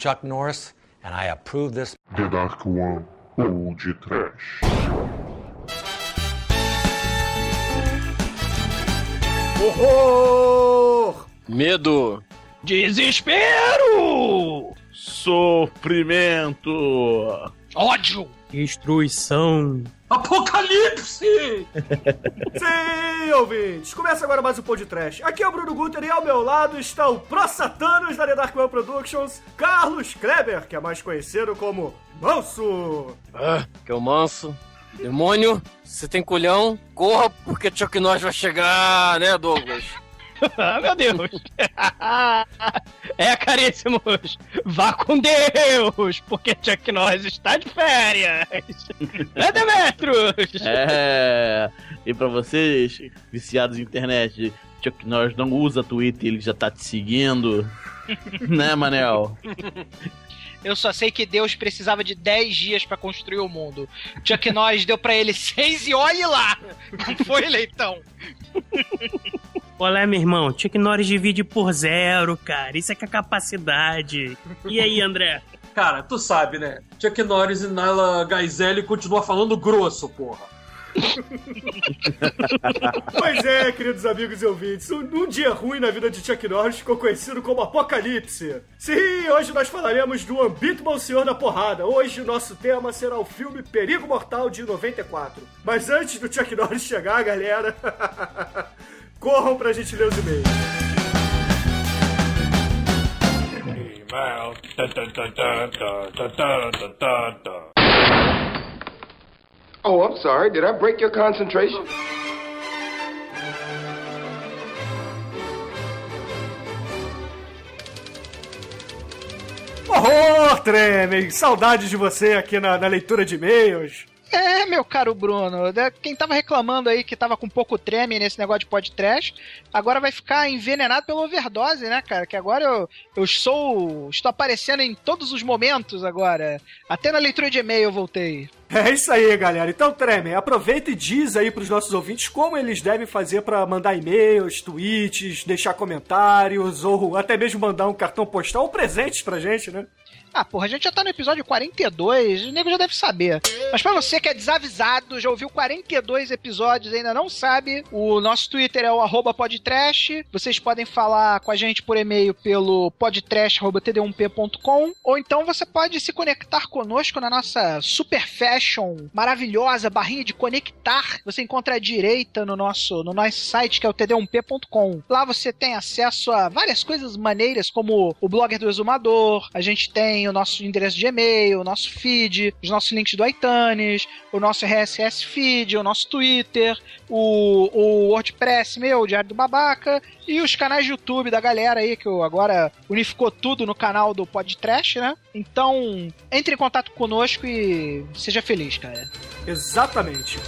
Chuck Norris, and I approve this. The Dark One, ou de trash. Horror! Medo. Desespero! Sofrimento. Ódio! Destruição. Apocalipse! Sim, ouvintes! Começa agora mais um podcast. Aqui é o Bruno Guter e ao meu lado está o Pro Satanos da The Dark Productions, Carlos Kleber, que é mais conhecido como Manso. Ah, que é o manso. Demônio, você tem culhão, corra porque Chuck Norris vai chegar, né, Douglas? ah, meu Deus! é, caríssimos! Vá com Deus! Porque Chuck Norris está de férias! é, Demetrius? É. E pra vocês, viciados em internet, Chuck Norris não usa Twitter, ele já tá te seguindo. né, Manel? Eu só sei que Deus precisava de 10 dias para construir o mundo. Chuck Norris deu para ele 6 e olhe lá! Não foi, leitão? Olé, meu irmão, Chuck Norris divide por zero, cara. Isso é que é capacidade. E aí, André? Cara, tu sabe, né? Chuck Norris e Nyla Gaizelli continuam falando grosso, porra. pois é, queridos amigos e ouvintes, um, um, dia ruim na vida de Chuck Norris ficou conhecido como Apocalipse. Sim, hoje nós falaremos do Unbeatable Senhor da Porrada. Hoje o nosso tema será o filme Perigo Mortal de 94. Mas antes do Chuck Norris chegar, galera, corram pra gente ler os e-mails. Email. Oh, I'm sorry. Did I break your concentration? Horror, Tremen! Saudades de você aqui na, na leitura de e-mails. É, meu caro Bruno, né, quem tava reclamando aí que tava com pouco treme nesse negócio de podcast, agora vai ficar envenenado pela overdose, né, cara? Que agora eu, eu sou. Estou aparecendo em todos os momentos agora. Até na leitura de e-mail eu voltei. É isso aí, galera. Então, Tremen, aproveita e diz aí pros nossos ouvintes como eles devem fazer para mandar e-mails, tweets, deixar comentários, ou até mesmo mandar um cartão postal ou presentes pra gente, né? Ah, porra, a gente já tá no episódio 42, o nego já deve saber. Mas pra você que é desavisado, já ouviu 42 episódios e ainda não sabe, o nosso Twitter é o podtrash. Vocês podem falar com a gente por e-mail pelo podtrash.td1p.com ou então você pode se conectar conosco na nossa super fashion maravilhosa barrinha de conectar. Você encontra à direita no nosso, no nosso site que é o td1p.com. Lá você tem acesso a várias coisas maneiras como o blogger do exumador, a gente tem tem o nosso endereço de e-mail, o nosso feed, os nossos links do iTunes, o nosso RSS feed, o nosso Twitter, o, o WordPress meu, o Diário do Babaca, e os canais de YouTube da galera aí, que eu agora unificou tudo no canal do Podtrash, né? Então, entre em contato conosco e seja feliz, cara. Exatamente.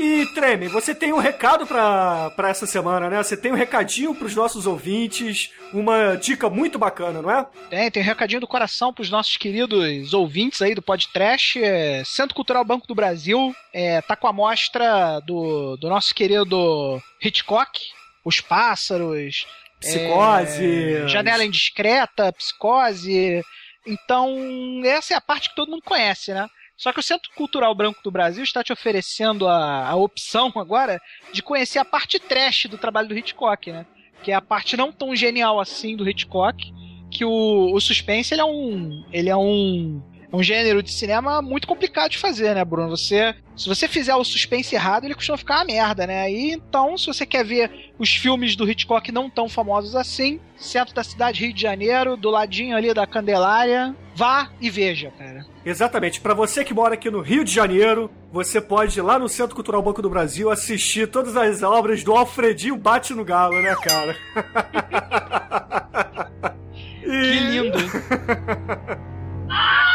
E Treme, você tem um recado para essa semana, né? Você tem um recadinho pros nossos ouvintes, uma dica muito bacana, não é? Tem, tem um recadinho do coração pros nossos queridos ouvintes aí do podcast. É, Centro Cultural Banco do Brasil é, tá com a mostra do, do nosso querido Hitchcock, Os Pássaros, Psicose, é, Janela Indiscreta, Psicose. Então, essa é a parte que todo mundo conhece, né? Só que o Centro Cultural Branco do Brasil está te oferecendo a, a opção agora de conhecer a parte trash do trabalho do Hitchcock, né? Que é a parte não tão genial assim do Hitchcock, que o, o suspense ele é um ele é um um gênero de cinema muito complicado de fazer, né, Bruno? Você, se você fizer o suspense errado, ele costuma ficar uma merda, né? E então, se você quer ver os filmes do Hitchcock não tão famosos assim, centro da cidade Rio de Janeiro, do ladinho ali da Candelária, vá e veja, cara. Exatamente. Para você que mora aqui no Rio de Janeiro, você pode ir lá no Centro Cultural Banco do Brasil assistir todas as obras do Alfredinho Bate no Galo, né, cara? e... Que lindo.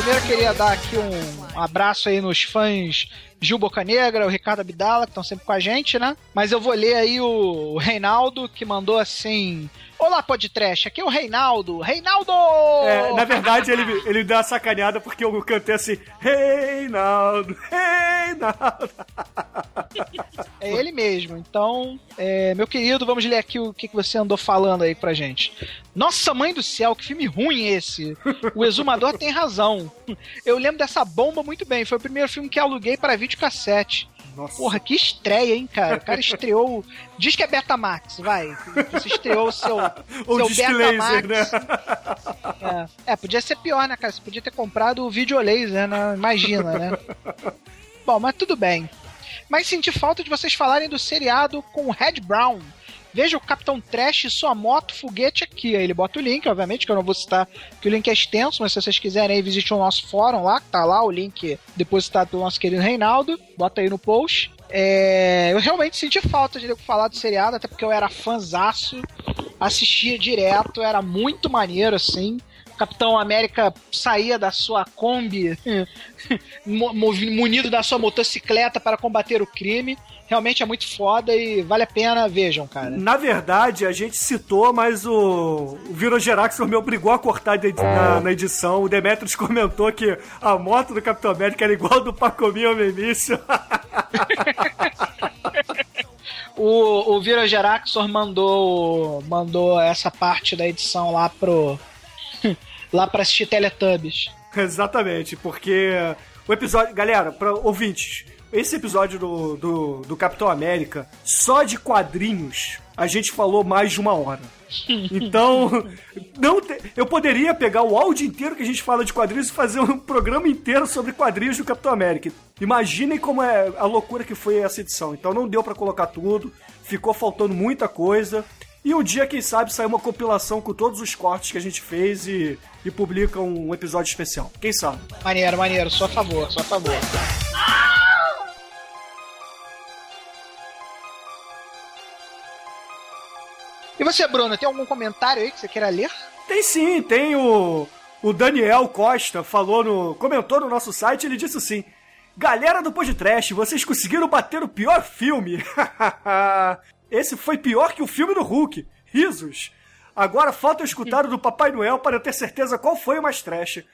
Primeiro queria dar aqui um abraço aí nos fãs Gil Bocanegra, o Ricardo Abdala, que estão sempre com a gente, né? Mas eu vou ler aí o Reinaldo, que mandou assim. Olá, podcast, aqui é o Reinaldo. Reinaldo! É, na verdade, ele, ele deu uma sacaneada porque eu cantei assim, Reinaldo, Reinaldo. É ele mesmo. Então, é, meu querido, vamos ler aqui o que, que você andou falando aí pra gente. Nossa mãe do céu, que filme ruim esse. O exumador tem razão. Eu lembro dessa bomba muito bem. Foi o primeiro filme que aluguei para videocassete. Nossa. Porra, que estreia, hein, cara? O cara estreou. Diz que é Betamax, vai. Você estreou o seu, Ou seu laser, né? É. é, podia ser pior, né, cara? Você podia ter comprado o videolaser, né? Imagina, né? Bom, mas tudo bem. Mas senti falta de vocês falarem do seriado com o Red Brown. Veja o Capitão Trash e sua moto foguete aqui. Aí ele bota o link, obviamente, que eu não vou citar, que o link é extenso, mas se vocês quiserem aí, visite o nosso fórum lá, que tá lá, o link depositado pelo nosso querido Reinaldo. Bota aí no post. É, eu realmente senti falta de eu falar do seriado, até porque eu era fãzaço, assistia direto, era muito maneiro, assim. Capitão América saía da sua Kombi munido da sua motocicleta para combater o crime. Realmente é muito foda e vale a pena, vejam, cara. Na verdade, a gente citou, mas o, o Viro Geraxor me obrigou a cortar de- na, na edição. O Demetrius comentou que a moto do Capitão América era igual do Pacominho Memício. O, o Vira Geraxor mandou, mandou essa parte da edição lá pro. lá pra assistir Teletubbies. Exatamente, porque o episódio. Galera, para ouvintes, esse episódio do, do, do Capitão América, só de quadrinhos, a gente falou mais de uma hora. Então, não te- eu poderia pegar o áudio inteiro que a gente fala de quadrinhos e fazer um programa inteiro sobre quadrinhos do Capitão América. Imaginem como é a loucura que foi essa edição. Então não deu pra colocar tudo, ficou faltando muita coisa. E um dia, quem sabe, sai uma compilação com todos os cortes que a gente fez e, e publica um episódio especial. Quem sabe? Maneiro, maneiro, só a favor, só a favor. E você, Bruno, tem algum comentário aí que você queira ler? Tem sim, tem o, o Daniel Costa, falou no. comentou no nosso site, ele disse assim. Galera do Podcast, vocês conseguiram bater o pior filme. Esse foi pior que o filme do Hulk. Risos. Agora falta escutar o do Papai Noel para eu ter certeza qual foi o mais trash.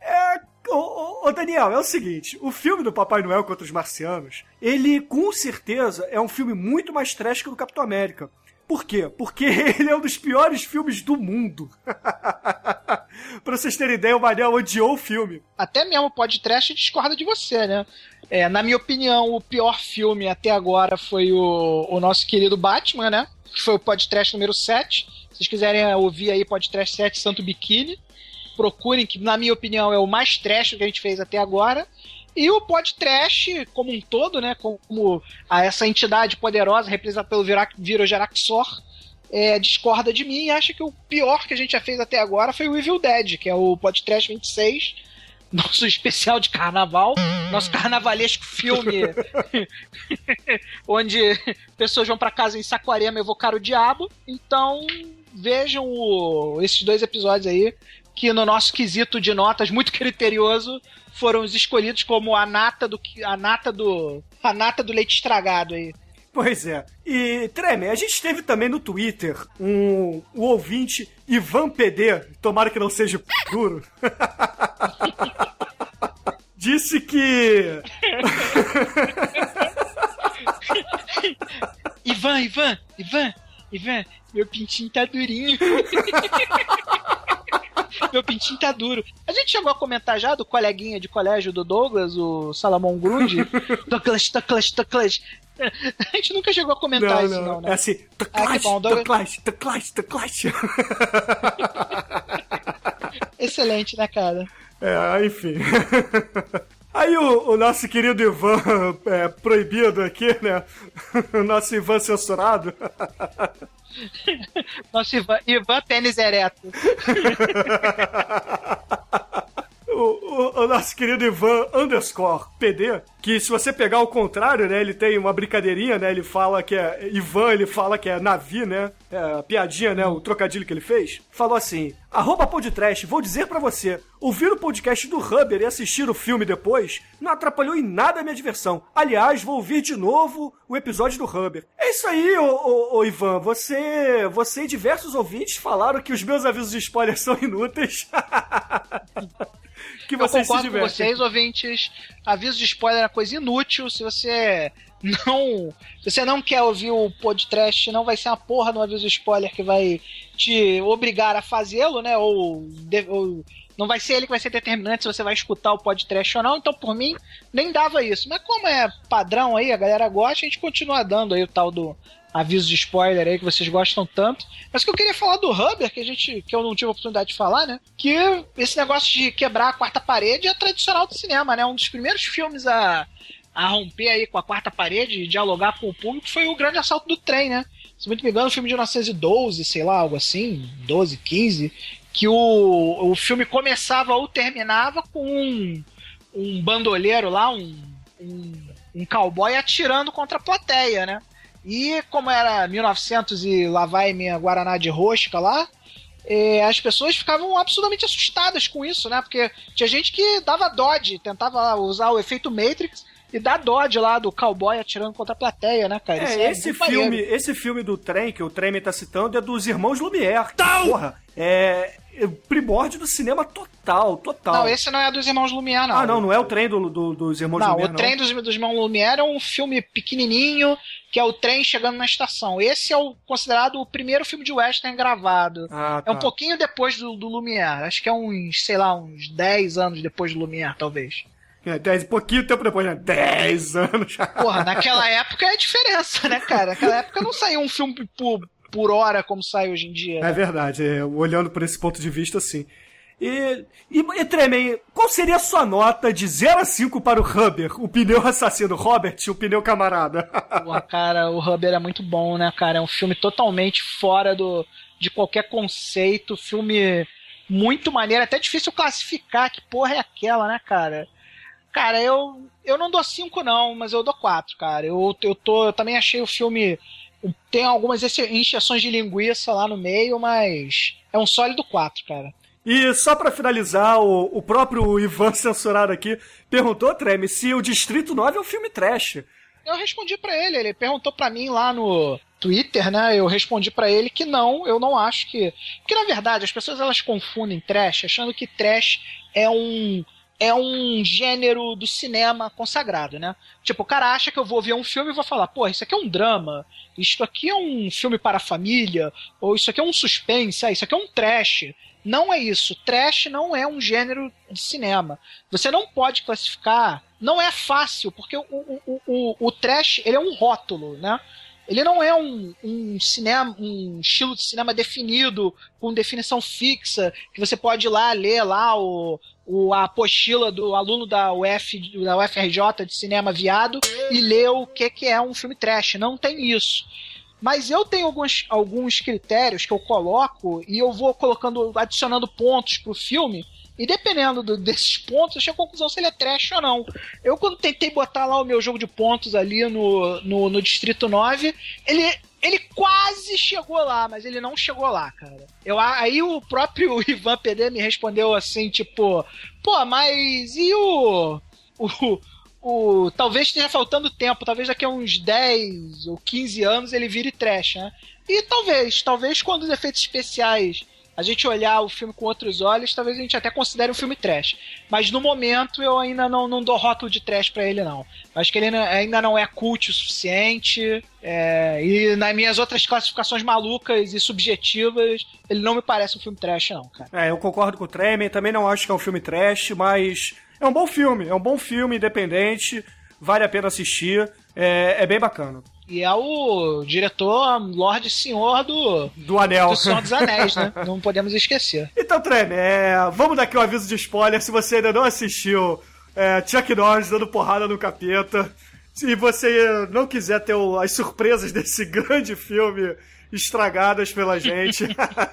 É, ô, ô, Daniel, é o seguinte: o filme do Papai Noel contra os Marcianos, ele com certeza é um filme muito mais trash que o do Capitão América. Por quê? Porque ele é um dos piores filmes do mundo. pra vocês terem ideia, o Manel odiou o filme. Até mesmo o podcast discorda de você, né? É, na minha opinião, o pior filme até agora foi o, o nosso querido Batman, né? Que foi o podcast número 7. Se vocês quiserem ouvir aí, podcast 7 Santo Biquíni. Procurem, que na minha opinião é o mais trash que a gente fez até agora. E o podcast como um todo, né? Como a, essa entidade poderosa representada pelo Virac- Viro Geraxor, é, discorda de mim e acha que o pior que a gente já fez até agora foi o Evil Dead, que é o podcast 26, nosso especial de carnaval, nosso carnavalesco filme, onde pessoas vão pra casa em Saquarema evocar o diabo. Então, vejam o- esses dois episódios aí, que no nosso quesito de notas muito criterioso foram os escolhidos como a nata do a nata do a nata do leite estragado aí. Pois é. E, Treme, a gente teve também no Twitter um, o ouvinte Ivan PD, tomara que não seja duro, disse que. Ivan, Ivan, Ivan, Ivan, meu pintinho tá durinho. meu pintinho tá duro. A gente chegou a comentar já do coleguinha de colégio do Douglas, o Salomão Grundy. Douglas, Douglas, Douglas. A gente nunca chegou a comentar Não, isso, não. não, né? É assim, the Ah, que Clash, bom, the Douglas- Clash, the Clash, the Clash. Excelente, né, cara? É, enfim. Aí o, o nosso querido Ivan é, proibido aqui, né? O nosso Ivan censurado. Nosso Ivan, Ivan tênis ereto. O, o, o nosso querido Ivan underscore PD, que se você pegar o contrário, né, ele tem uma brincadeirinha, né, ele fala que é Ivan, ele fala que é Navi, né, é, piadinha, né, o trocadilho que ele fez, falou assim, arroba podcast, vou dizer pra você, ouvir o podcast do Huber e assistir o filme depois não atrapalhou em nada a minha diversão. Aliás, vou ouvir de novo o episódio do Huber. É isso aí, ô, ô, ô, Ivan, você, você e diversos ouvintes falaram que os meus avisos de spoiler são inúteis. que Eu vocês se concordo com vocês, ouvintes. Aviso de spoiler é coisa inútil. Se você não. Se você não quer ouvir o podcast, não vai ser uma porra no aviso de spoiler que vai te obrigar a fazê-lo, né? Ou, ou não vai ser ele que vai ser determinante se você vai escutar o podcast ou não. Então, por mim, nem dava isso. Mas como é padrão aí, a galera gosta, a gente continua dando aí o tal do aviso de spoiler aí que vocês gostam tanto. Mas o que eu queria falar do Huber, que a gente que eu não tive a oportunidade de falar, né? Que esse negócio de quebrar a quarta parede é tradicional do cinema, né? Um dos primeiros filmes a, a romper aí com a quarta parede e dialogar com o público foi o Grande Assalto do Trem, né? Se muito me engano, um filme de 1912, sei lá, algo assim, 12, 15, que o, o filme começava ou terminava com um, um bandoleiro lá, um, um, um cowboy atirando contra a plateia, né? E como era 1900 e lá vai minha Guaraná de rosca lá, eh, as pessoas ficavam absurdamente assustadas com isso, né? Porque tinha gente que dava dodge, tentava usar o efeito Matrix e dar dodge lá do cowboy atirando contra a plateia, né, cara? Isso É, esse filme, esse filme do trem que o Trem tá citando é dos irmãos Lumière. Porra, é, é primórdio do cinema total, total. Não, esse não é dos irmãos Lumière, não. Ah, não, não é o trem do, do- dos irmãos Não, Lumière, o trem dos, dos irmãos Lumière é um filme pequenininho, que é o trem chegando na estação. Esse é o considerado o primeiro filme de western gravado. Ah, É um tá. pouquinho depois do, do Lumière. Acho que é uns, sei lá, uns 10 anos depois do Lumière, talvez. É, dez, pouquinho tempo depois, né? 10 anos. Porra, naquela época é a diferença, né, cara? Naquela época não saiu um filme por, por hora como sai hoje em dia. É verdade, é, olhando por esse ponto de vista, sim. E, e, e Tremen, qual seria a sua nota de 0 a 5 para o Huber, o pneu assassino? Robert, o pneu camarada. Porra, cara, o Huber é muito bom, né, cara? É um filme totalmente fora do, de qualquer conceito, filme muito maneiro, até difícil classificar que porra é aquela, né, cara? Cara, eu, eu não dou 5 não, mas eu dou 4, cara. Eu, eu, tô, eu também achei o filme tem algumas encheções de linguiça lá no meio, mas é um sólido 4, cara. E só pra finalizar, o, o próprio Ivan censurado aqui perguntou, Treme, se o Distrito 9 é um filme trash. Eu respondi pra ele, ele perguntou pra mim lá no Twitter, né? Eu respondi pra ele que não, eu não acho que. Porque na verdade as pessoas elas confundem trash achando que trash é um é um gênero do cinema consagrado, né? Tipo, o cara acha que eu vou ver um filme e vou falar, pô, isso aqui é um drama, isso aqui é um filme para a família, ou isso aqui é um suspense, ah, isso aqui é um trash. Não é isso. Trash não é um gênero de cinema. Você não pode classificar. Não é fácil, porque o, o, o, o trash ele é um rótulo, né? Ele não é um, um cinema, um estilo de cinema definido, com definição fixa, que você pode ir lá ler lá o, o, a apostila do aluno da, UF, da UFRJ de cinema viado e ler o que, que é um filme trash. Não tem isso. Mas eu tenho alguns, alguns critérios que eu coloco e eu vou colocando, adicionando pontos pro filme. E dependendo do- desses pontos, eu chego à conclusão se ele é trash ou não. Eu, quando tentei botar lá o meu jogo de pontos ali no, no, no Distrito 9, ele, ele quase chegou lá, mas ele não chegou lá, cara. Eu, aí o próprio Ivan PD me respondeu assim, tipo, pô, mas e o. o o, talvez esteja faltando tempo, talvez daqui a uns 10 ou 15 anos ele vire trash, né? E talvez, talvez quando os efeitos especiais a gente olhar o filme com outros olhos, talvez a gente até considere um filme trash. Mas no momento eu ainda não, não dou rótulo de trash pra ele, não. Acho que ele ainda- ainda não é cult o suficiente. é, e nas minhas outras classificações malucas e subjetivas, ele não me parece um filme trash, não, cara. É, eu concordo com o Tremen, também não acho que é um filme trash, mas é um bom filme, é um bom filme independente, vale a pena assistir, é, é bem bacana. E é o diretor Lorde Senhor do, Do Anel. do Senhor dos Anéis, né? Não podemos esquecer. Então, Treme, é, vamos dar aqui um aviso de spoiler. Se você ainda não assistiu é, Chuck Norris dando porrada no capeta, se você não quiser ter as surpresas desse grande filme estragadas pela gente,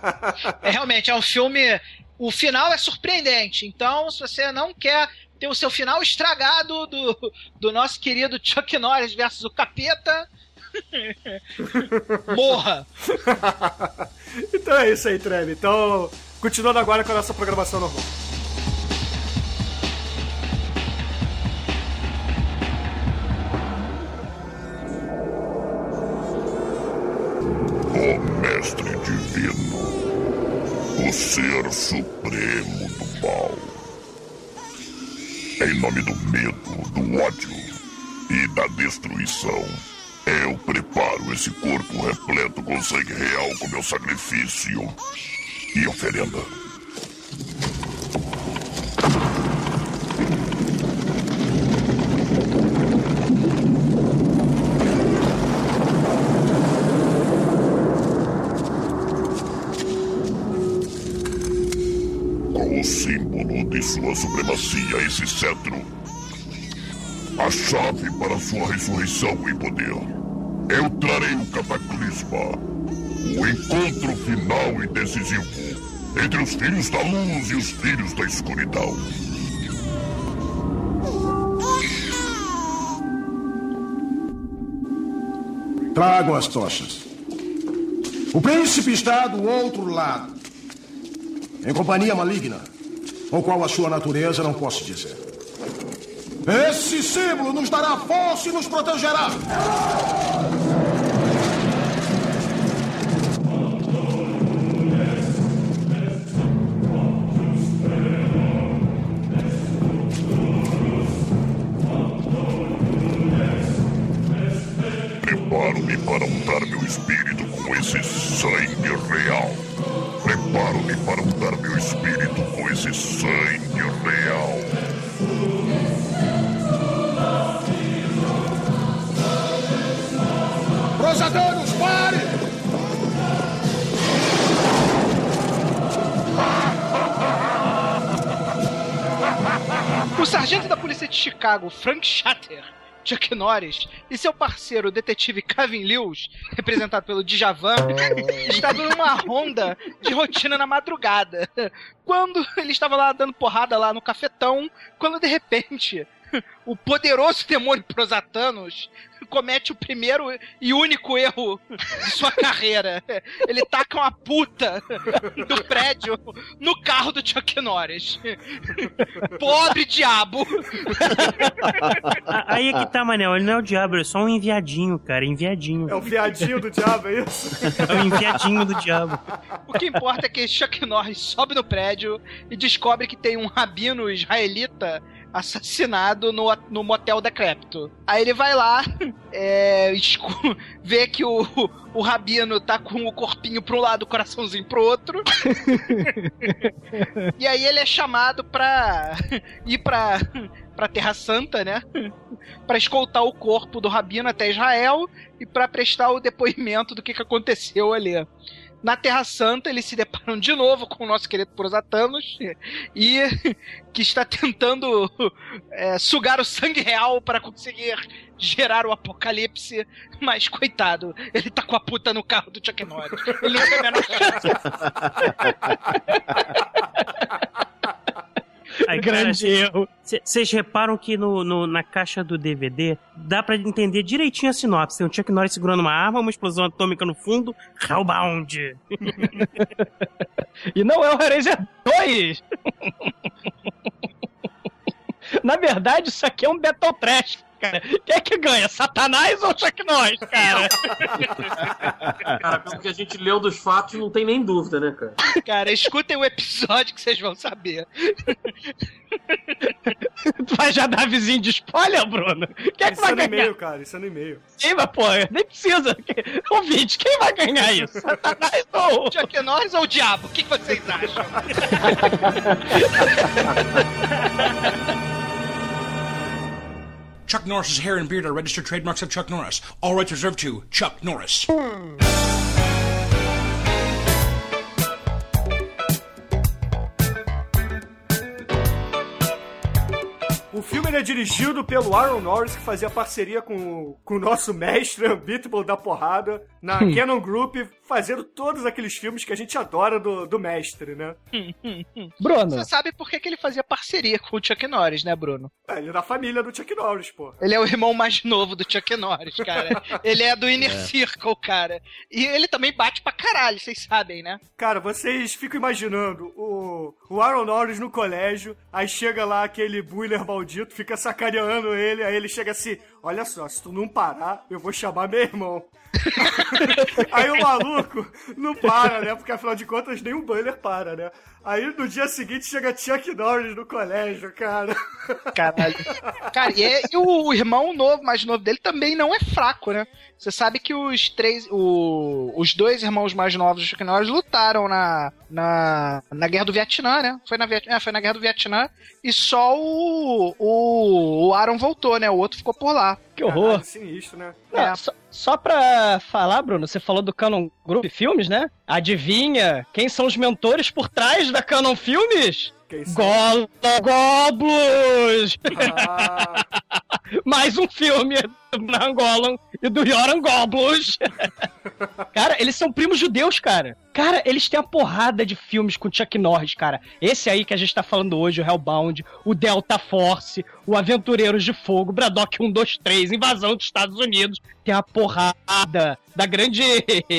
É, realmente, é um filme. o final é surpreendente. Então, se você não quer ter o seu final estragado do, do nosso querido Chuck Norris versus o Capeta, morra. então é isso aí, Treme. Então, continuando agora com a nossa programação normal. Ó Mestre Divino, o Ser Supremo do Mal. Em nome do medo, do ódio e da destruição, eu preparo esse corpo repleto com sangue real como meu sacrifício e oferenda. Com o símbolo de sua supremacia, esse cetro. A chave para sua ressurreição e poder. Eu trarei o cataclisma. O encontro final e decisivo entre os filhos da luz e os filhos da escuridão. Tragam as tochas. O príncipe está do outro lado. Em companhia maligna, ou qual a sua natureza, não posso dizer. Esse símbolo nos dará força e nos protegerá. Sargento da polícia de Chicago, Frank Shatter, Chuck Norris, e seu parceiro, o detetive Kevin Lewis, representado pelo Djavan, estavam numa ronda de rotina na madrugada. Quando ele estava lá dando porrada lá no cafetão, quando de repente o poderoso demônio Prosatanos comete o primeiro e único erro de sua carreira. Ele taca uma puta do prédio no carro do Chuck Norris. Pobre diabo! Aí é que tá, Manel. Ele não é o diabo, ele é só um enviadinho, cara. Enviadinho. É o viadinho do diabo, é isso? É o enviadinho do diabo. O que importa é que Chuck Norris sobe no prédio e descobre que tem um rabino israelita assassinado no, no motel decrépito. Aí ele vai lá, é, vê que o, o rabino tá com o corpinho pra um lado, o coraçãozinho pro outro. e aí ele é chamado pra ir pra, pra Terra Santa, né? Pra escoltar o corpo do rabino até Israel e pra prestar o depoimento do que, que aconteceu ali. Na Terra Santa, eles se deparam de novo com o nosso querido Prosatanos e que está tentando é, sugar o sangue real para conseguir gerar o apocalipse. Mas, coitado, ele tá com a puta no carro do Chuck Norris. Ele não tem a menor chance. Aí, Grande erro. Vocês reparam que no, no- na caixa do DVD dá pra entender direitinho a sinopse. Tem um Chuck Norris segurando uma arma, uma explosão atômica no fundo. Hellbound. E não é o Hellraiser 2! Na verdade, isso aqui é um Battle Trash, cara. Quem é que ganha? Satanás ou Chuck Norris, cara? Cara, pelo que a gente leu dos fatos, não tem nem dúvida, né, cara? Cara, escutem o episódio que vocês vão saber. tu vai já dar vizinho de spoiler, Bruno? Quem é que Isso vai é no ganhar? e-mail, cara, isso é no e-mail. Quem vai, pô? Nem precisa. Ouvinte, quem vai ganhar isso? Satanás ou... Chuck Norris ou o diabo? O que que vocês acham? Chuck Norris's hair and beard are registered trademarks of Chuck Norris. All rights reserved to Chuck Norris. Hmm. O filme ele é dirigido pelo Aaron Norris, que fazia parceria com, com o nosso mestre Unbeatable da porrada, na Hum. Canon Group, fazendo todos aqueles filmes que a gente adora do, do mestre, né? Bruno. Você sabe por que, que ele fazia parceria com o Chuck Norris, né, Bruno? É, ele é da família do Chuck Norris, pô. Ele é o irmão mais novo do Chuck Norris, cara. ele é do Inner É. Circle, cara. E ele também bate pra caralho, vocês sabem, né? Cara, vocês ficam imaginando o, o Aaron Norris no colégio, aí chega lá aquele builer maldito, fica sacaneando ele, aí ele chega assim, olha só, se tu não parar, eu vou chamar meu irmão. aí o maluco não para, né? Porque afinal de contas nem o builer para, né? Aí no dia seguinte chega Chuck Norris no colégio, cara. Caralho. Cara, e, é- e o irmão novo, mais novo dele, também não é fraco, né? Você sabe que os três. O, os dois irmãos mais novos do Chuck Norris lutaram na, na, na Guerra do Vietnã, né? Foi na, é, foi na Guerra do Vietnã. E só o, o, o Aaron voltou, né? O outro ficou por lá. Que horror. Caralho, sinistro, né? Não, só, só pra falar, Bruno, você falou do Canon Group Filmes, né? Adivinha quem são os mentores por trás da Canon Filmes? Gola Goblos! Mais um filme do Brian Golan e do Yoran Goblos. cara, eles são primos judeus, cara. Cara, eles têm a porrada de filmes com Chuck Norris, cara. Esse aí que a gente tá falando hoje, o Hellbound, o Delta Force, o Aventureiros de Fogo, Braddock 123, Invasão dos Estados Unidos. Tem a porrada da grande.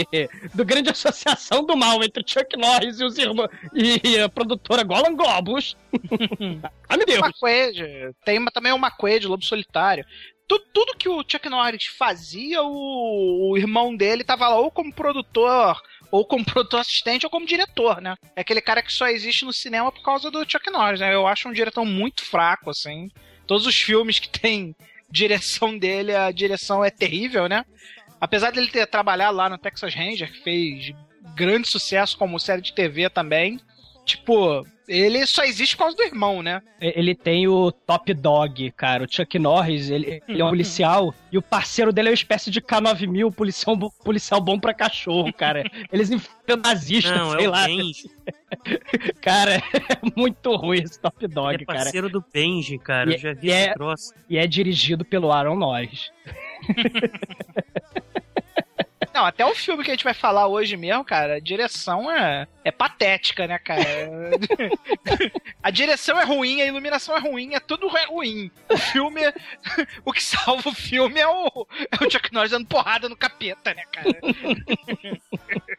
do grande associação do mal entre Chuck Norris e os irmãos. e a produtora Golan Goblos. Ai, meu Deus. McQuaid. Tem uma- também o McQuaid, Lobo Solitário. Tu- tudo que o Chuck Norris fazia, o, o irmão dele tava lá ou como produtor, ou como produtor assistente, ou como diretor, né? É aquele cara que só existe no cinema por causa do Chuck Norris, né? Eu acho um diretor muito fraco, assim. Todos os filmes que tem direção dele, a direção é terrível, né? Apesar dele ter trabalhado lá no Texas Ranger, que fez grande sucesso como série de TV também. Tipo, ele só existe por causa do irmão, né? Ele tem o Top Dog, cara. O Chuck Norris, ele, ele é um policial. e o parceiro dele é uma espécie de K9000, policial, policial bom pra cachorro, cara. Eles enfrentam nazistas, Não, é sei o lá. Benji. cara, é muito ruim esse Top Dog, Ele é cara. parceiro do Benji, cara. E- Eu já vi e esse é- troço. E é dirigido pelo Aaron Norris. Não, até o filme que a gente vai falar hoje mesmo, cara, a direção é, é patética, né, cara? a direção é ruim, a iluminação é ruim, é tudo é ruim. O filme, o que salva o filme é o, é o Chuck Norris dando porrada no capeta, né, cara?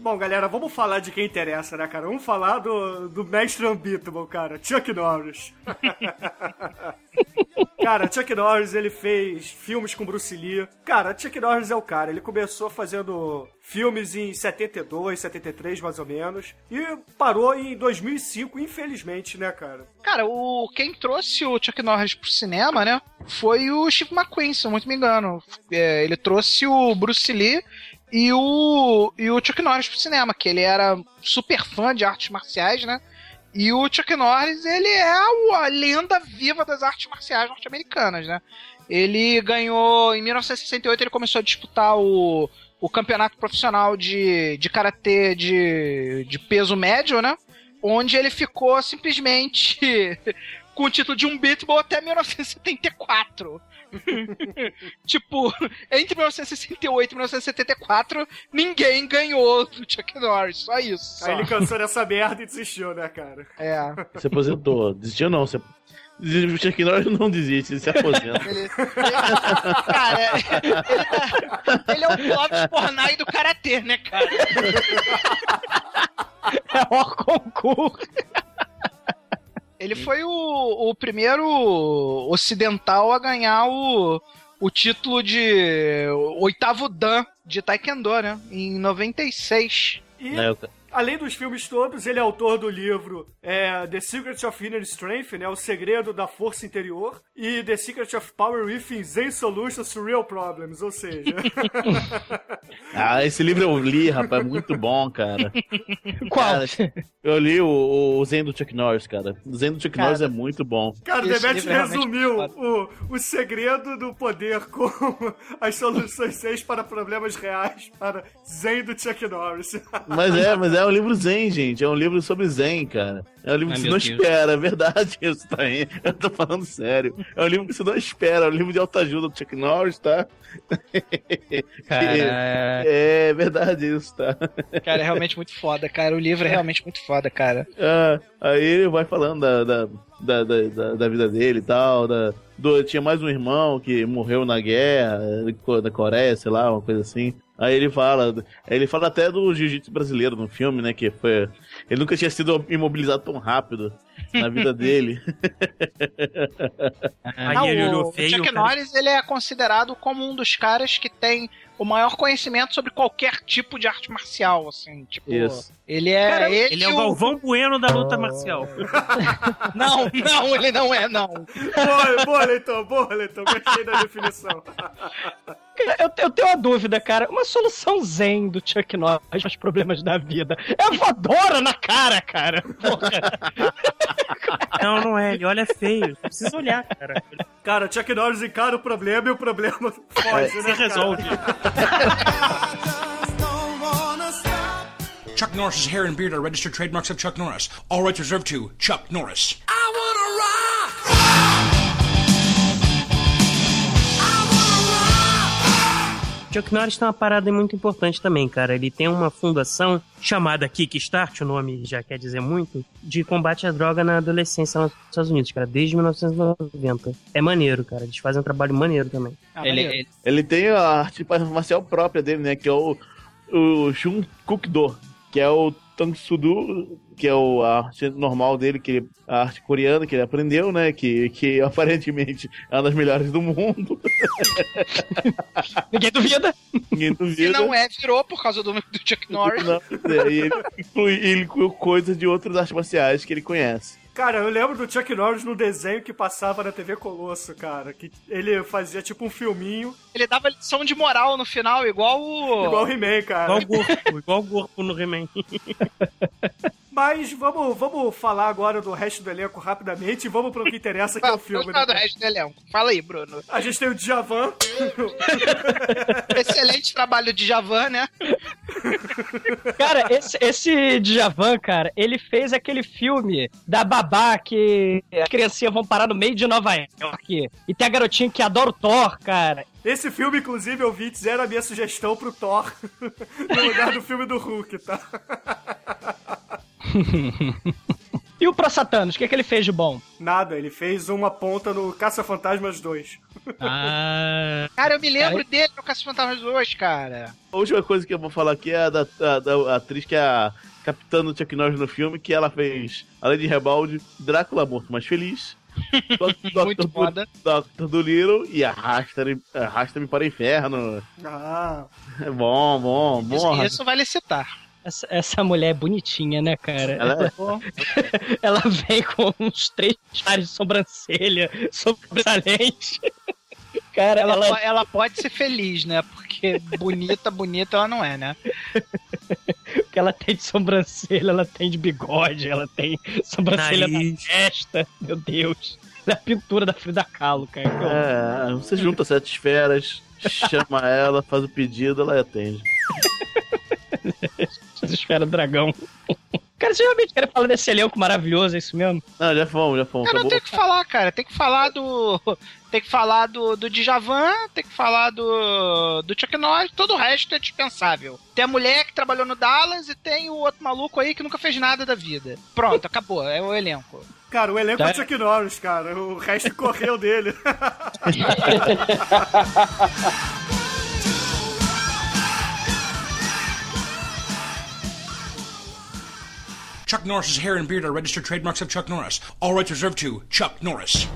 Bom, galera, vamos falar de quem interessa, né, cara? Vamos falar do, do mestre Unbeatable, cara, Chuck Norris. cara, Chuck Norris, ele fez filmes com Bruce Lee. Cara, Chuck Norris é o cara. Ele começou fazendo filmes em 72, 73, mais ou menos. E parou em 2005, infelizmente, né, cara? Cara, o, quem trouxe o Chuck Norris pro cinema, né, foi o Steve McQueen, se eu muito me engano. É, ele trouxe o Bruce Lee e o, e o Chuck Norris pro cinema, que ele era super fã de artes marciais, né? E o Chuck Norris, ele é a lenda viva das artes marciais norte-americanas, né? Ele ganhou, em 1968, ele começou a disputar o, o campeonato profissional de, de karatê de, de peso médio, né? Onde ele ficou simplesmente com o título de um beatball até 1974. tipo, entre 1968 e 1974, ninguém ganhou do Chuck Norris, só isso. só. Aí ele cansou dessa merda e desistiu, né, cara? É. Se aposentou. Desistiu não. Se... O Chuck Norris não desiste, ele se aposenta. Ele, ele- cara, ele, ele é o Clóvis Pornai do Karatê, né, cara? É o concurso. Ele foi o, o primeiro ocidental a ganhar o, o título de oitavo Dan de Taekwondo, né? Em 96. E, É, eu- além dos filmes todos, ele é autor do livro é, The Secret of Inner Strength, né? O Segredo da Força Interior, e The Secret of Power Within Zen Solutions to Real Problems, ou seja... Ah, esse livro eu li, rapaz, muito bom, cara. Qual? Cara, eu li o, o Zen do Chuck Norris, cara. O Zen do Chuck Cara, Norris é muito bom. Cara, o Esse Demet é resumiu o, o segredo do poder com as soluções seis para problemas reais para Zen do Chuck Norris. Mas é, mas é é um livro zen, gente. É um livro sobre zen, cara. É um livro Ai, que você não Deus. espera, é verdade. Isso tá aí. Eu tô falando sério. É um livro que você não espera. É um livro de autoajuda do Chuck Norris, tá? Cara, É verdade isso, tá? Cara, é realmente muito foda, cara. O livro é realmente muito foda, cara. Ah, aí ele vai falando da, da, da, da, da- da vida dele e tal. Da, do, tinha mais um irmão que morreu na guerra da Coreia, sei lá, uma coisa assim. Aí ele fala, ele fala até do jiu-jitsu brasileiro no filme, né? Que foi. Ele nunca tinha sido imobilizado tão rápido na vida dele. Ah, ele o, feio. Chuck o cara- Norris ele é considerado como um dos caras que tem o maior conhecimento sobre qualquer tipo de arte marcial, assim, tipo, Isso. ele é Cara, ele, ele é o Galvão Bueno da luta marcial. Não, não, ele não é, não. Boa, boa, Leitão, boa, Leitão. Gostei da definição. Eu, eu tenho uma dúvida, cara. Uma solução zen do Chuck Norris aos problemas da vida. É voadora na cara, cara. Porra. Não, não é. Ele olha feio. Precisa olhar, cara. Cara, Chuck Norris encara o problema e o problema foge, né? Você resolve. Chuck Norris's hair and beard are registered trademarks of Chuck Norris. All rights reserved to Chuck Norris. Chuck Norris tem uma parada muito importante também, cara. Ele tem uma fundação chamada Kickstart, o nome já quer dizer muito, de combate à droga na adolescência nos Estados Unidos, cara, desde 1990. É maneiro, cara. Eles fazem um trabalho maneiro também. Ah, Ele, maneiro. ele- Ele tem a arte marcial própria dele, né? Que é o, o Shun Kuk-do, que é o Tang Sudo, que é o, a arte normal dele, que ele- a arte coreana que ele aprendeu, né? Que, que aparentemente é uma das melhores do mundo. ninguém duvida. Ninguém Se duvida. não é, virou por causa do, do Chuck Norris. Não, é, e ele inclui, ele incluiu coisas de outras artes marciais que ele conhece. Cara, eu lembro do Chuck Norris no desenho que passava na TV Colosso, cara. Que ele fazia tipo um filminho, Ele dava lição de moral no final, igual o. igual o He-Man, cara. Igual o Gorpo, igual o Gorpo no He-Man. Mas vamos, vamos falar agora do resto do elenco rapidamente e vamos pro que interessa, que é o filme. Vamos falar do né? resto do elenco. Fala aí, Bruno. A gente tem o Djavan, Excelente trabalho de Javan, né? Cara, esse, esse Djavan, cara, ele fez aquele filme da babá que as criancinhas vão parar no meio de Nova York. E tem a garotinha que adora o Thor, cara. Esse filme, inclusive, ouvintes, era a minha sugestão pro Thor no lugar do filme do Hulk, tá? E o Pro Satanos, o que, que ele fez de bom? Nada, ele fez uma ponta no Caça-Fantasmas 2. Ah. Cara, eu me lembro dele no Caça Fantasmas 2, cara. A última coisa que eu vou falar aqui é a da, a- da atriz que é a capitã do Chuck Norris no filme, que ela fez, além de Rebalde, Drácula Morto Mais Feliz, Dr. Muito Do- foda. Dr. Dolittle e Arrasta-me Arrasta para o Inferno. Ah, É bom, bom, bom. Isso, isso vale citar. Essa, essa mulher é bonitinha, né, cara? Ela é- Ela vem com uns três pares de sobrancelha sobressalente. Cara, Ela, ela, po- ela pode ser feliz, né? Porque bonita, bonita ela não é, né? que ela tem de sobrancelha, ela tem de bigode, ela tem sobrancelha Nariz. na testa. Meu Deus. Ela é a pintura da Frida Kahlo, cara. É, você junta sete esferas, chama ela, faz o pedido, ela atende. Desespera dragão. Cara, você realmente quer falar desse elenco maravilhoso, é isso mesmo? Não, já fomos, já fomos. Eu não Acabou. tenho que falar, cara. Tem que falar do. Tem que falar do, do Djavan, tem que falar do, do Chuck Norris, todo o resto é dispensável. Tem a mulher que trabalhou no Dallas e tem o outro maluco aí que nunca fez nada da vida. Pronto, acabou, é o elenco. cara, o elenco é Tá. o Chuck Norris, cara. O resto correu dele. Chuck Norris's hair and beard are registered trademarks of Chuck Norris. All rights reserved to Chuck Norris.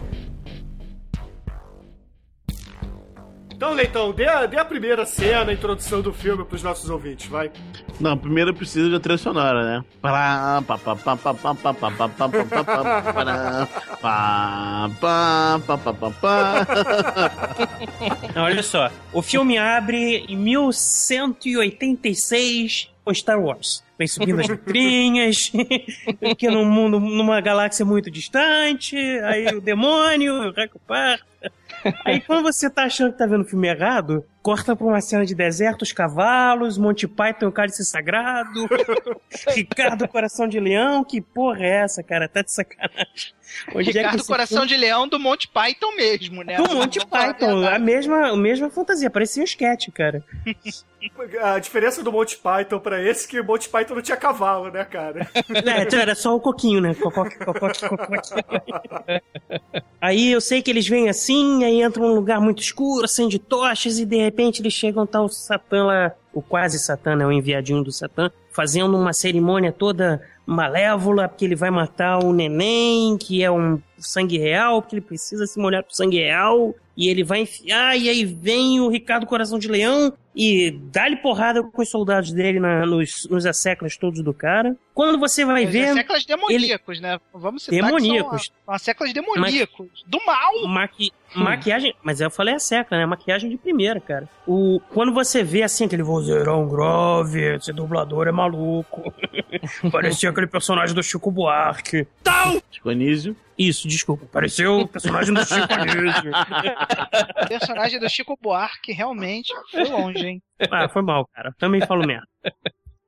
Então, Leitão, dê a, dê a primeira cena, a introdução do filme pros nossos ouvintes, vai. Não, primeiro eu preciso de trilha sonora, né? Pará, pá, pá, pá, pá, pá, pá, pá, pá, pá, pá, pá, pá, pará, pá, pá, pá, pá, pá, pá. Não, olha só. O filme abre em 1186 com Star Wars. Vem subindo as letrinhas, que num mundo, numa galáxia muito distante, aí o demônio, o recupar. Aí quando você tá achando que tá vendo o filme errado, corta pra uma cena de deserto, os cavalos, Monty Python, o cálice sagrado, Ricardo Coração de Leão, que porra é essa, cara? Tá de sacanagem. Onde é Ricardo esse Coração filme- de Leão do Monty Python mesmo, né? Do Monty Python, a mesma, a mesma fantasia, parecia um sketch, cara. A diferença do Monty Python pra esse é que o Monty Python não tinha cavalo, né, cara? É, era só o coquinho, né? Aí eu sei que eles vêm assim, aí entram num lugar muito escuro, acende tochas, e de repente eles chegam, tá o Satã lá, o quase Satã, né? O enviadinho do Satã, fazendo uma cerimônia toda malévola, porque ele vai matar o neném, que é um sangue real, porque ele precisa se molhar pro sangue real, e ele vai enfiar, e aí vem o Ricardo Coração de Leão e dá-lhe porrada com os soldados dele na- nos, nos asseclas todos do cara. Quando você vai Os ver. séculos demoníacos, né? Vamos citar Demoníacos. que são, a- são séculos demoníacos. Do mal! Maqui... Maquiagem, mas eu falei a seca, né? Maquiagem de primeira, cara. O... Quando você vê assim, aquele vozeirão grave, esse dublador é maluco. Parecia aquele personagem do Chico Buarque. Tal! Chico Anísio. Isso, desculpa. Pareceu o personagem do Chico Anísio. O personagem do Chico Buarque realmente foi longe, hein? Ah, foi mal, cara. Também falo merda.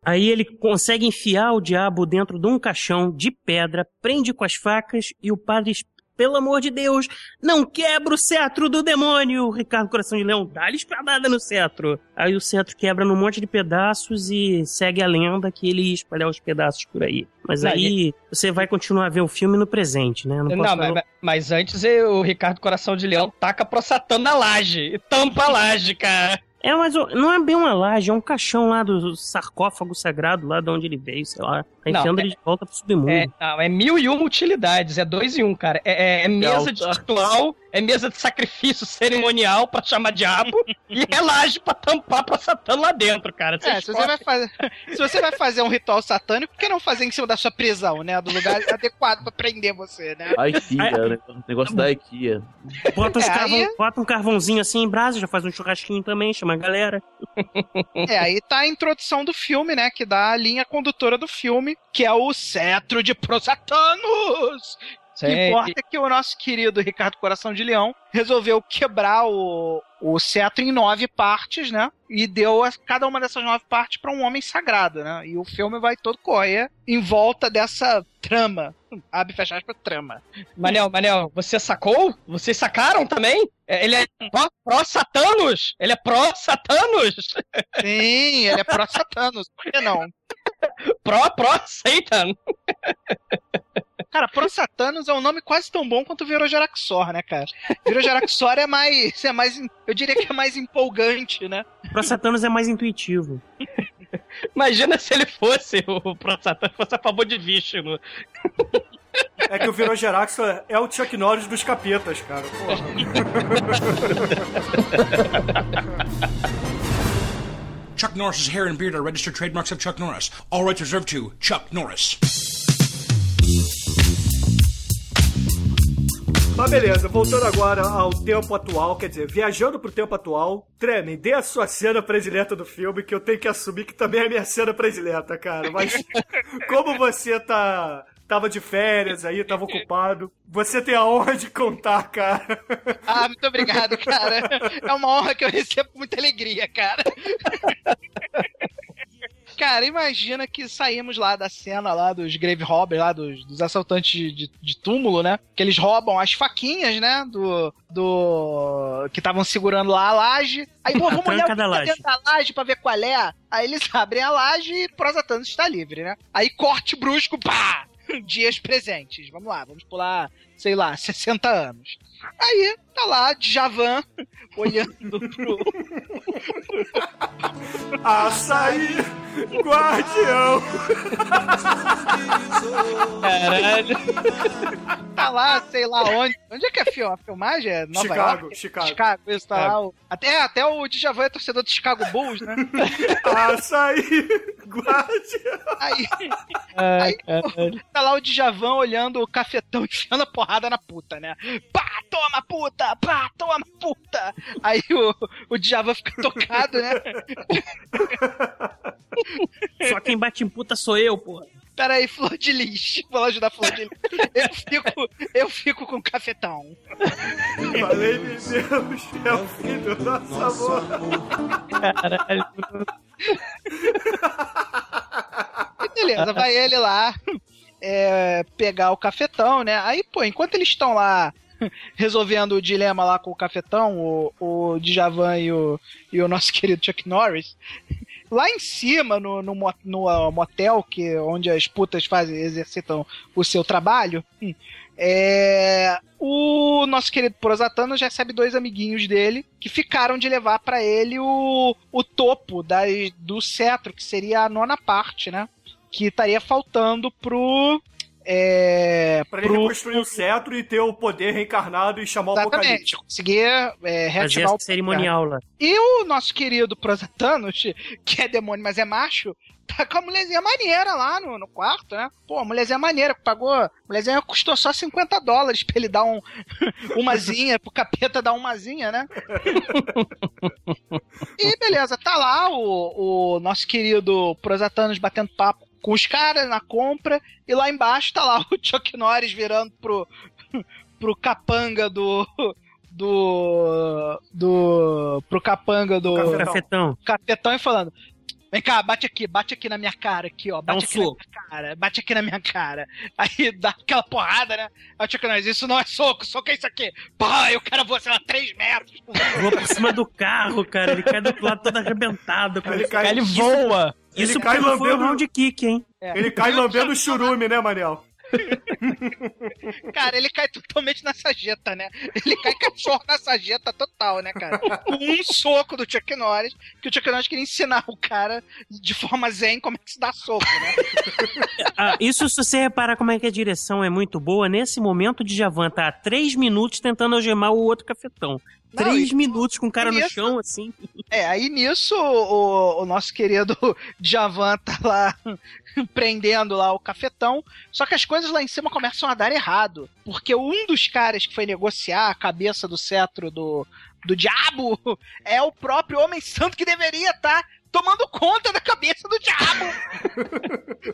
Aí ele consegue enfiar o diabo dentro de um caixão de pedra, prende com as facas e o padre, pelo amor de Deus, não quebra o cetro do demônio. Ricardo Coração de Leão dá-lhe espadada no cetro. Aí o cetro quebra num monte de pedaços e segue a lenda que ele ia espalhar os pedaços por aí. Mas Não, aí você vai continuar a ver o filme no presente, né? Não, posso mas, falar- mas antes o Ricardo Coração de Leão taca pro Satã na laje. E tampa a laje, cara. É, mas não é bem uma laje, é um caixão lá do sarcófago sagrado, lá de onde ele veio, sei lá. Tá Não, enfiando é- ele de volta pro submundo. É, não, é mil e uma utilidades, é dois em um, cara. É, é- é mesa de ritual, é mesa de sacrifício cerimonial pra chamar diabo e é laje pra tampar pra Satã lá dentro, cara. É, se você, vai fazer, se você vai fazer um ritual satânico, por que não fazer em cima da sua prisão, né? Do lugar adequado pra prender você, né? A IKEA, né? O negócio da IKEA. Bota, os É, carvão- aí- bota um carvãozinho assim em brasa, já faz um churrasquinho também, chama a galera. É, aí tá a introdução do filme, né? Que dá a linha condutora do filme, que é o cetro de Prosatanos! O que importa é que o nosso querido Ricardo Coração de Leão resolveu quebrar o, o cetro em nove partes, né? E deu a- cada uma dessas nove partes pra um homem sagrado, né? E o filme vai todo correr em volta dessa trama. Abre e fecha aspas, trama. Manel, Manel, você sacou? Vocês sacaram também? É, Ele é pró- pró-satanos? Ele é pró-satanos? Sim, ele é pró-satanos. Por que não? Pró-pró-satan. Cara, Prosatanos é um nome quase tão bom quanto Virogeraxor, né, cara? Virogeraxor é mais, é mais, eu diria que é mais empolgante, né? Pra Satanos é mais intuitivo. Imagina se ele fosse o pró-satanos, fosse a favor de Vishnu. É que o Virogerax é o Chuck Norris dos capetas, cara. Porra. Chuck Norris's hair and beard are registered trademarks of Chuck Norris. All rights reserved to Chuck Norris. Mas beleza, voltando agora ao tempo atual, quer dizer, viajando pro tempo atual, Tremen, dê a sua cena predileta do filme, que eu tenho que assumir que também é a minha cena predileta, cara. Mas como você tá. Tava de férias aí, tava ocupado. Você tem a honra de contar, cara. Ah, muito obrigado, cara. É uma honra que eu recebo com muita alegria, cara. Cara, imagina que saímos lá da cena lá dos grave robbers, lá dos, dos assaltantes de, de- túmulo, né? Que eles roubam as faquinhas, né? Do. do que estavam segurando lá a laje. Aí, pô, vamos olhar o laje. dentro da laje pra ver qual é. Aí eles abrem a laje e Prosatanos está livre, né? Aí corte brusco, pá! Dias presentes. Vamos lá, vamos pular, sei lá, 60 anos. Aí, tá lá, Djavan, olhando pro. Açaí, guardião. Caralho. Tá lá, sei lá onde. Onde é que é a filmagem? É Nova Chicago, York? Chicago. Chicago, isso, tá É. lá. o- Até, até o Djavan é torcedor do Chicago Bulls, né? Açaí, guardião. Aí, Ai, aí caralho. tá lá o Djavan olhando o cafetão enfiando a porrada na puta, né? Pá, toma puta! Pá, toma puta! Aí o, o Djavan fica tocado, né? Só quem bate em puta sou eu, porra. Pera aí, Flor de Lis. Vou lá ajudar a Flor de Lis. Eu fico, eu fico com cafetão. Falei, meu Deus, é o fim do nosso amor. Caralho. E beleza, vai ele lá é, pegar o cafetão, né? Aí, pô, enquanto eles estão lá resolvendo o dilema lá com o cafetão, o, o Djavan e o, e o nosso querido Chuck Norris, lá em cima, no, no, no, motel, que, onde as putas fazem, exercitam o seu trabalho, hum, é, o nosso querido Prosatano já recebe dois amiguinhos dele que ficaram de levar pra ele o, o topo das, do cetro, que seria a nona parte, né? Que estaria faltando pro. É, Pra ele pro- reconstruir o cetro e ter o poder reencarnado e chamar o apocalipse. Exatamente, conseguir é, reativar o cerimonial lá. E o nosso querido Prosatanos, que é demônio, mas é macho, tá com a mulherzinha maneira lá no, no quarto, né? Pô, a mulherzinha maneira, que pagou. A mulherzinha custou só 50 dólares pra ele dar um, umazinha, pro capeta dar umazinha, né? e beleza, tá lá o, o nosso querido Prosatanos batendo papo com os caras na compra, e lá embaixo tá lá o Chuck Norris virando pro, pro capanga do. Do. Do. Pro capanga do. Cafetão. Capetão e falando. Vem cá, bate aqui, bate aqui na minha cara, aqui, ó. Bate um aqui na soco. minha cara, bate aqui na minha cara. Aí dá aquela porrada, né? Aí o Chuck Norris, isso não é soco, soco é isso aqui. Pá, eu quero você lá 3 metros. Voa por cima do carro, cara. Ele cai do outro lado todo arrebentado. cara. Ele cai- Ele voa. Isso Ele cai não foi um lambendo- round kick, hein? Ele cai lambendo o churume, né, Manel? Cara, ele cai totalmente na sarjeta, né? Ele cai cachorro na sarjeta total, né, cara? Um soco do Chuck Norris, que o Chuck Norris queria ensinar o cara de forma zen como é que se dá soco, né? Ah, isso, se você reparar como é que a direção é muito boa, nesse momento o Djavan tá há três minutos tentando algemar o outro cafetão. Não, três e- minutos com o cara no isso- chão, assim. É, aí nisso o, o nosso querido Djavan tá lá prendendo lá o cafetão, só que as coisas lá em cima começam a dar errado, porque um dos caras que foi negociar a cabeça do cetro do, do diabo é o próprio Homem Santo que deveria estar tomando conta da cabeça do diabo.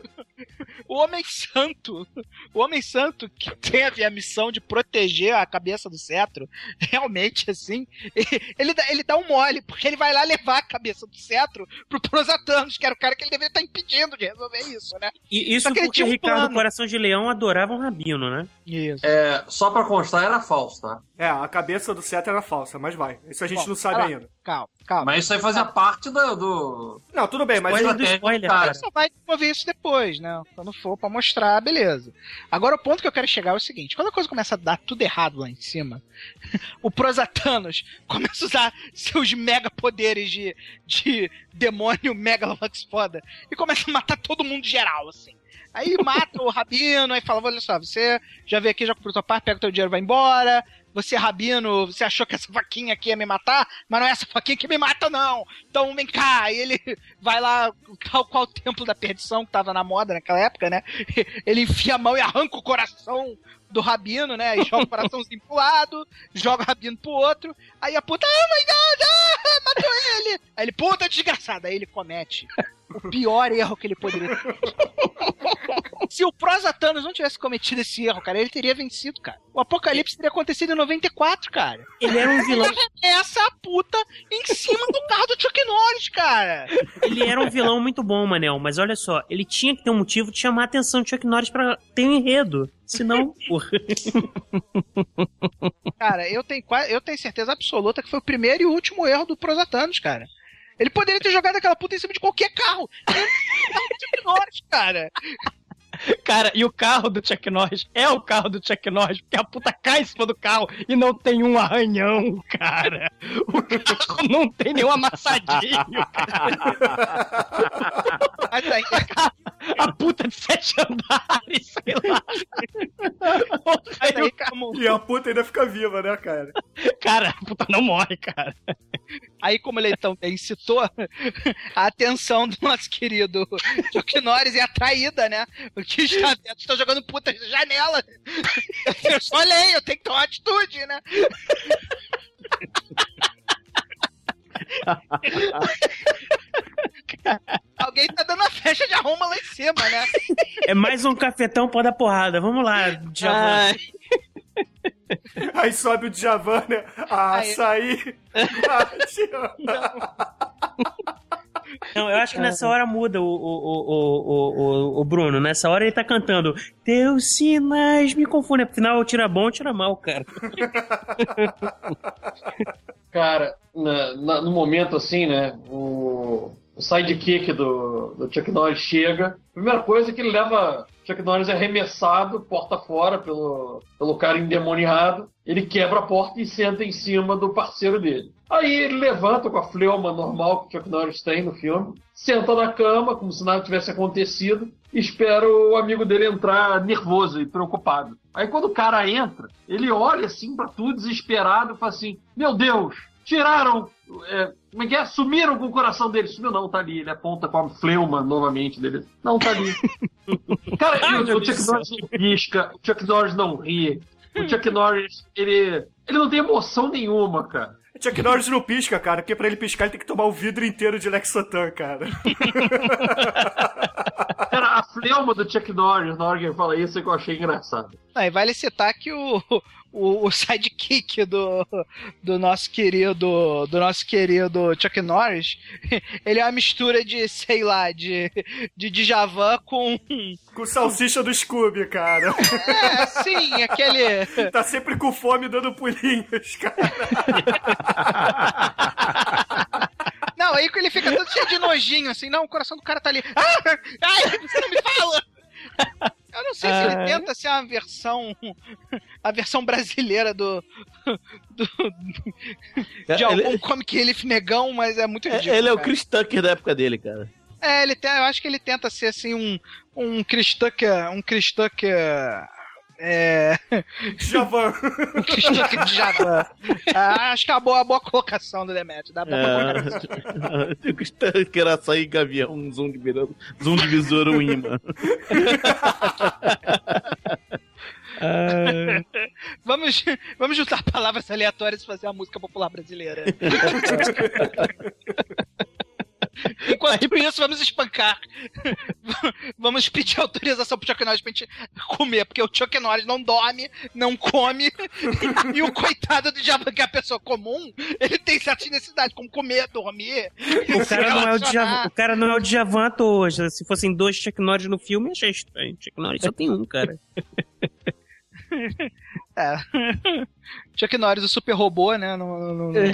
o Homem Santo, o Homem Santo que teve a missão de proteger a cabeça do cetro, realmente assim, ele dá, ele dá um mole, porque ele vai lá levar a cabeça do cetro pro Prosatanos, que era o cara que ele deveria estar impedindo de resolver isso, né? E isso porque um Ricardo plano. Coração de Leão adorava um rabino, né? Isso. É, só pra constar, era falso, tá? É, a cabeça do cetro era falsa, mas vai. Isso a gente Bom, não sabe ainda. Calma, calma. Mas isso aí fazia parte do. do... Não, tudo bem, mas Spoiler do spoiler, cara. cara. Só vai desenvolver isso depois, né? Quando for pra mostrar, beleza. Agora o ponto que eu quero chegar é o seguinte: quando a coisa começa a dar tudo errado lá em cima, o Prosatanos começa a usar seus mega poderes de, de demônio Megalovax foda e começa a matar todo mundo geral, assim. Aí mata o Rabino, aí fala: olha só, você já veio aqui, já comprou tua parte, pega o teu dinheiro e vai embora. Você, Rabino, você achou que essa faquinha aqui ia me matar, mas não é essa faquinha que me mata, não. Então vem cá. E ele vai lá, tal qual o templo da perdição que tava na moda naquela época, né? Ele enfia a mão e arranca o coração do Rabino, né? E joga o coraçãozinho pro lado, joga o Rabino pro outro. Aí a puta, oh my god, ah, matou ele. Aí ele, puta desgraçada. Aí ele comete o pior erro que ele poderia ter. Se o Prosatanos não tivesse cometido esse erro, cara, ele teria vencido, cara. O apocalipse teria acontecido em 94, cara. Ele era um vilão. Essa puta em cima do carro do Chuck Norris, cara. Ele era um vilão muito bom, Manel, mas olha só, ele tinha que ter um motivo de chamar a atenção de Chuck Norris pra ter um enredo. Senão, porra. Cara, eu tenho, eu tenho certeza absoluta que foi o primeiro e último erro do Prosatanos, cara. Ele poderia ter jogado aquela puta em cima de qualquer carro. Ele não Chuck Norris, cara. Cara, e o carro do Chuck Norris é o carro do Chuck Norris, porque a puta cai em cima do carro e não tem um arranhão, cara. O carro não tem nenhum amassadinho, cara. Mas aí, A puta de sete andares, sei lá. aí, como, E a puta ainda fica viva, né, cara? cara, a puta não morre, cara. aí como ele então incitou a atenção do nosso querido Chuck Norris e a traída, né? O que está dentro, está jogando puta na janela. Eu só olhei, eu tenho que tomar atitude, né? Alguém tá dando uma festa de arruma lá em cima, né? É mais um cafetão pra dar porrada. Vamos lá, Djavan. Ai. Aí sobe o Djavan, né? Açaí. Não, eu acho que nessa hora muda o, o, o, o, o, o Bruno. Nessa hora ele tá cantando Teus sinais me confundem. Afinal, tira bom, tira mal, cara. Cara, na- na- no momento assim, né? O, o sidekick do, do Chuck Norris chega. Primeira coisa é que ele leva. Chuck Norris é arremessado, porta fora, pelo, pelo cara endemoniado. Ele quebra a porta e senta em cima do parceiro dele. Aí ele levanta com a fleuma normal que o Chuck Norris tem no filme, senta na cama, como se nada tivesse acontecido, e espera o amigo dele entrar nervoso e preocupado. Aí quando o cara entra, ele olha assim pra tudo, desesperado, e fala assim: Meu Deus, tiraram. é, como é que é? Sumiram com o coração dele. Sumiu não, tá ali. Ele aponta com a fleuma novamente dele. Não, tá ali. Cara, Ai, o, o Chuck Norris não pisca, o Chuck Norris não ri. O Chuck Norris, ele, ele não tem emoção nenhuma, cara. Chuck Norris não pisca, cara, porque pra ele piscar ele tem que tomar o vidro inteiro de Lexotan, cara. Cara, a fleuma do Chuck Norris, na hora que ele fala isso, é que eu achei engraçado. Aí vale citar que o, o, o sidekick do, do nosso querido do nosso querido Chuck Norris, ele é uma mistura de, sei lá, de, de Djavan com... Com salsicha do Scooby, cara. É, sim, aquele... Tá sempre com fome dando pulinhos, cara. Não, aí que ele fica todo cheio de nojinho, assim, não, o coração do cara tá ali. Ah, ai, você não me fala! Eu não sei se ele Ah. tenta ser a versão. a versão brasileira do. do de É, algum ele- comic relief negão, mas é muito É, ridículo. ele é o cara. Chris Tucker da época dele, cara. É, ele tem, eu acho que ele tenta ser assim um. Um Chris Tucker. Um Chris Tucker. É. Javan. Javan. Ah, acho que é uma boa, boa colocação do Demet. Dá pra É. Tucker era sair gavião, um zoom de, besouro- zoom de visor, um imã. vamos, vamos juntar palavras aleatórias e fazer a música popular brasileira. Enquanto isso, vamos espancar. vamos pedir autorização pro Chuck Norris pra gente comer, porque o Chuck Norris não dorme, não come, e o coitado do Javan, que é a pessoa comum, ele tem certas necessidades, como comer, dormir. O cara, não é o. Djavan, o cara não é o Djavan à toa hoje. Se fossem dois Chuck Norris no filme, achei estranho. Chuck Norris só tem um, cara. É. Chuck Norris, o super robô, né? Não, não- não-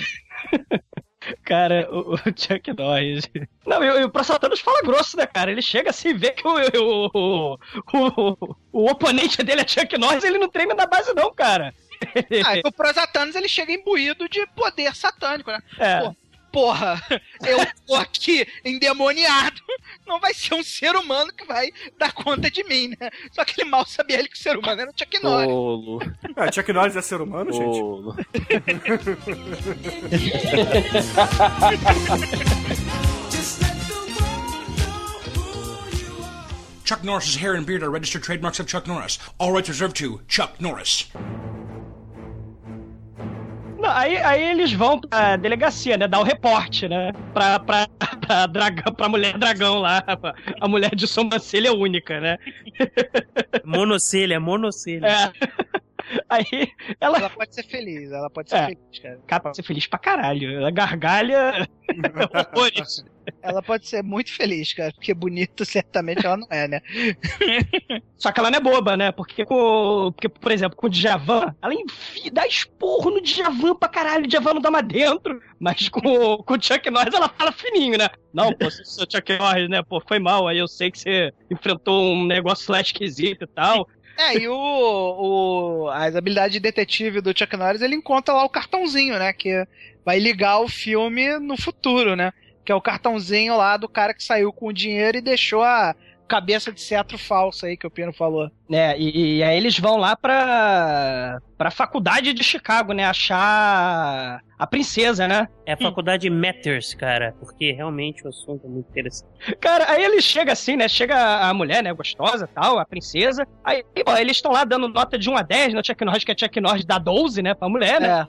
Cara, o, o Chuck Norris. Não, e, o- Thanos fala grosso, né, cara? Ele chega assim e vê que o, o, o, o, o oponente dele é Chuck Norris, ele não treme na base, não, cara. Ah, e o Prosatanos ele chega imbuído de poder satânico, né? É. Pô, porra, eu tô aqui endemoniado, não vai ser um ser humano que vai dar conta de mim, né? Só que ele mal sabia ele que o ser humano era o Chuck Norris. Ah, Chuck Norris é ser humano, gente? Chuck Norris's hair and beard are registered trademarks of Chuck Norris. All rights reserved to Chuck Norris. Não, aí, aí eles vão pra delegacia, né? Dar o reporte, né? Pra, pra, pra, dragão, pra mulher dragão lá. A mulher de sobrancelha única, né? Monocelha, monocelha. É. Aí ela. Ela pode ser feliz, ela pode ser É. feliz, cara. Cara, pode ser feliz pra caralho. Ela gargalha. horrores. Ela pode ser muito feliz, cara, porque bonita certamente ela não é, né? Só que ela não é boba, né? Porque, com, porque por exemplo, com o Djavan, ela enfia, dá esporro no Djavan pra caralho, o Djavan não dá mais dentro. Mas com, o- com o Chuck Norris, ela fala fininho, né? Não, pô, você é o Chuck Norris, né? Pô, foi mal, aí eu sei que você enfrentou um negócio lá esquisito e tal. É, e o, o, as habilidades de detetive do Chuck Norris, ele encontra lá o cartãozinho, né? Que vai ligar o filme no futuro, né? Que é o cartãozinho lá do cara que saiu com o dinheiro e deixou a cabeça de cetro falso aí que o Pino falou. né? E, e aí eles vão lá pra, pra faculdade de Chicago, né? Achar a princesa, né? É a faculdade Matters, cara, porque realmente o assunto é muito interessante. Cara, aí ele chega assim, né? Chega a mulher, né? Gostosa tal, a princesa. Aí, ó, eles estão lá dando nota de 1 a 10 no Chuck Norris, que é Chuck Norris dá 12, né? Pra mulher, né?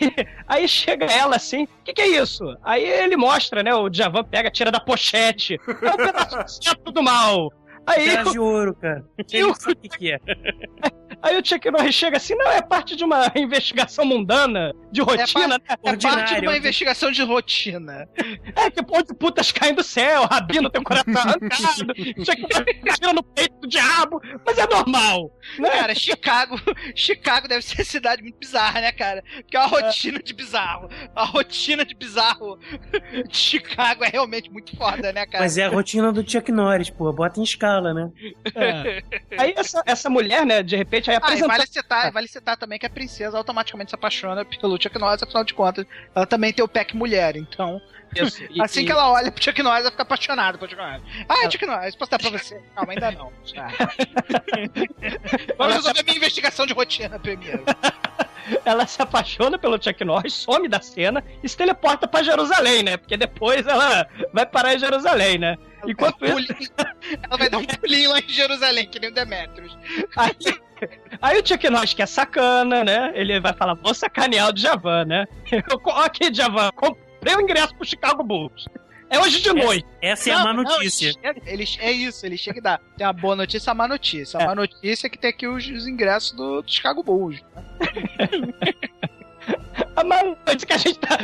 aí chega ela assim, o que, que é isso? Aí ele mostra, né? O Djavan pega, tira da pochete. É um pedaço do mal. Aí, Pedaço de ouro, cara. Sabe o que, que é. Aí o Chuck Norris chega assim, não, é parte de uma investigação mundana, de rotina, né? É parte de uma investigação de rotina. É que pô de putas caem do céu, rabino tem o coração arrancado, Chuck Norris tira no peito do diabo, mas é normal. Né? Cara, Chicago, Chicago deve ser uma cidade muito bizarra, né, cara? Porque é uma rotina de bizarro. A rotina de bizarro de Chicago é realmente muito foda, né, cara? Mas é a rotina do Chuck Norris, pô. Bota em escala, né? É. Aí essa, essa mulher, né, de repente, aí Ah, e apresenta... vale citar, vale citar também que a princesa automaticamente se apaixona pelo Chuck Norris, afinal de contas, ela também tem o pack mulher, então. Isso, e- assim e- que ela olha pro Chuck Norris, ela fica apaixonada pelo Chuck Norris. Ah, Chuck Norris, posso dar pra você? Calma, ainda não. Ah. Vamos resolver minha investigação de rotina primeiro. ela se apaixona pelo Chuck Norris, some da cena e se teleporta pra Jerusalém, né? Porque depois ela vai parar em Jerusalém, né? Enquanto isso, Ela vai dar um pulinho lá em Jerusalém, que nem o Demetrius. aí, aí o Chuck Norris, que é sacana, né? Ele vai falar, vou sacanear o Djavan, né? Eu, ok, Djavan, comprei o ingresso pro Chicago Bulls. É hoje de noite. Essa é a má notícia. ele chega- ele- é isso, ele chega e dá. Tem a boa notícia a má notícia. É. A má notícia é que tem aqui os, os ingressos do, do Chicago Bulls. A noite que a gente tá,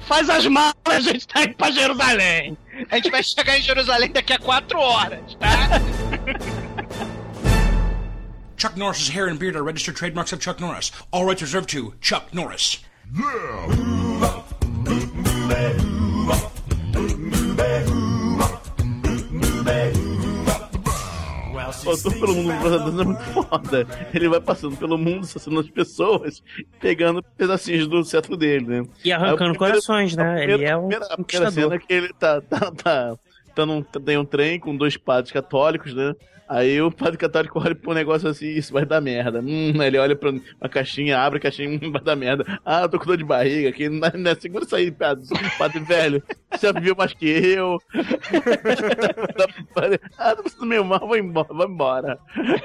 faz as malas, a gente tá indo pra Jerusalém. A gente vai chegar em Jerusalém daqui a quatro horas, tá? Chuck Norris's hair and beard are registered trademarks of Chuck Norris. All rights reserved to Chuck Norris. O tour pelo mundo é muito foda. Ele vai passando pelo mundo, assassinando as pessoas, pegando pedacinhos do cetro dele, né? E arrancando Aí o primeiro- corações, né? a Ele primeira- é um a primeira, a primeira conquistador. cena é que ele tá, tá, tá, tá num, tem um trem com dois padres católicos, né? Aí o padre católico olha pro negócio assim, isso vai dar merda. Hum, ele olha pra uma caixinha, abre a caixinha, hum, vai dar merda. Ah, eu tô com dor de barriga aqui. Não, é- não é segura isso aí, padre, padre velho. Você já viu mais que eu. ah, tô passando meio mal, vou embora, vou embora.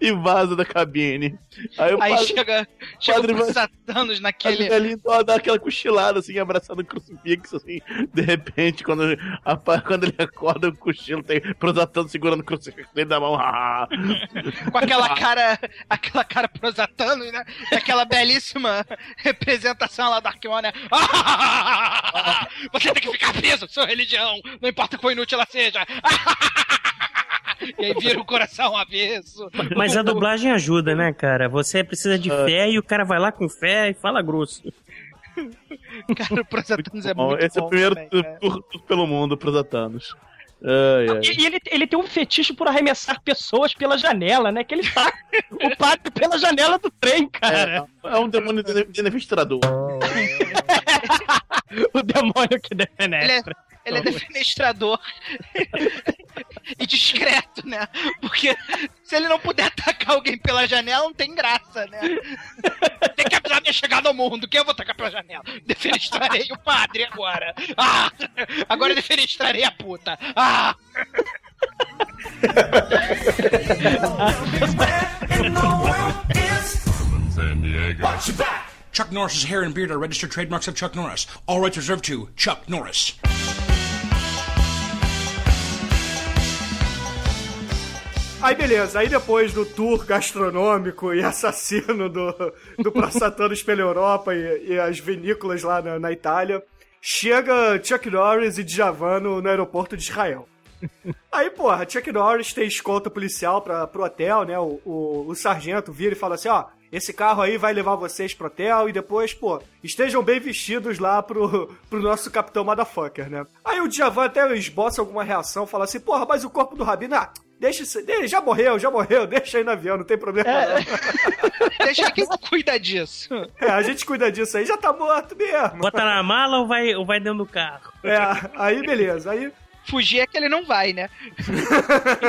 e, e vaza da cabine. Aí, o Aí padre- chega, chega padre o vai- Satanos naquele. Aquele ali dá aquela cochilada, assim, abraçando o crucifixo, assim. De repente, quando, a- quando ele acorda, o cochilo tem prosatando segurando o crucifixo dele da mão. Ah. com aquela cara, aquela cara prosatano, né? E aquela belíssima representação lá do Arqueon, né? Você tem que ficar preso, sua religião, não importa quão inútil ela seja. E aí vira o coração avesso. Mas a dublagem ajuda, né, cara? Você precisa de fé e o cara vai lá com fé e fala grosso. Cara, o Prosatanos é Bom, muito esse é bom o primeiro também, tour, tour pelo mundo pros Atanos. Ai, ai. E ele, ele tem um fetiche por arremessar pessoas pela janela, né? Que ele tá o padre pela janela do trem, cara. É, é um demônio de- defenestrador. o demônio que Ele é, defenestra. ele é defenestrador e discreto, né? Porque se ele não puder atacar alguém pela janela, não tem graça, né? Tem que avisar minha chegada ao mundo. Quem eu vou atacar pela janela? Defenestrarei o padre agora. Ah! Agora defenestrarei a puta. Ah! Chuck Norris's hair and beard are registered trademarks of Chuck Norris. All rights reserved to Chuck Norris. Aí beleza, aí depois do tour gastronômico e assassino do, do Praçatanos pela Europa e, e as vinícolas lá na, na Itália, chega Chuck Norris e Djavan no, no aeroporto de Israel. Aí, porra, Chuck Norris tem escolta policial pra, pro hotel, né? O, o, o sargento vira e fala assim, ó, esse carro aí vai levar vocês pro hotel e depois, pô, estejam bem vestidos lá pro, pro nosso capitão motherfucker, né? Aí o Djavan até esboça alguma reação, fala assim, porra, mas o corpo do Rabino, ah, deixa isso, ele já morreu, já morreu, deixa aí no avião, não tem problema não. Deixa quem cuida disso. É, a gente cuida disso aí, já tá morto mesmo. Bota na mala ou vai, ou vai dentro do carro? É, aí beleza, aí... Fugir é que ele não vai, né?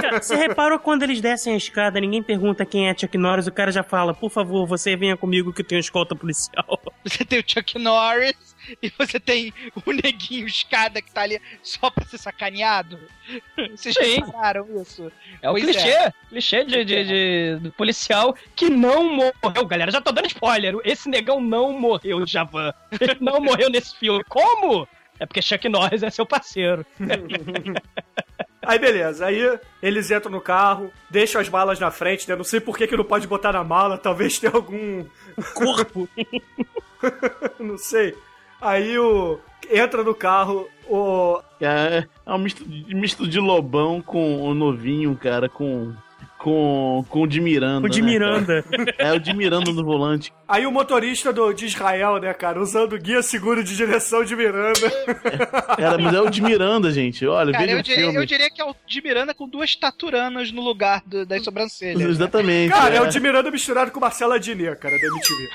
Cara, Você reparou quando eles descem a escada, ninguém pergunta quem é Chuck Norris, o cara já fala, por favor, você venha comigo que eu tenho escolta policial. Você tem o Chuck Norris e você tem o neguinho escada que tá ali só pra ser sacaneado. Vocês Sim. repararam isso? É o Pois clichê. Clichê de, de- de- do policial que não morreu. Galera, já tô dando spoiler. Esse negão não morreu, Javan. Ele não morreu nesse filme. Como? É porque Chuck Norris é seu parceiro. Aí beleza, aí eles entram no carro, deixam as malas na frente, né? Não sei por que, que não pode botar na mala, talvez tenha algum. Corpo! não sei. Aí o. Entra no carro, o. É, é um misto, misto de lobão com o novinho, cara, com. Com, com o de Miranda. O de né, Miranda. cara? É o de Miranda no volante. Aí o motorista do, de Israel, né, cara, usando guia seguro de direção de Miranda. Cara, mas é o de Miranda, gente. Olha, Cara, eu o diria, filme. eu diria que é o de Miranda com duas taturanas no lugar do- das sobrancelhas. né? Exatamente. Cara, é é. o de Miranda misturado com Marcela Adnet, cara, da MTV.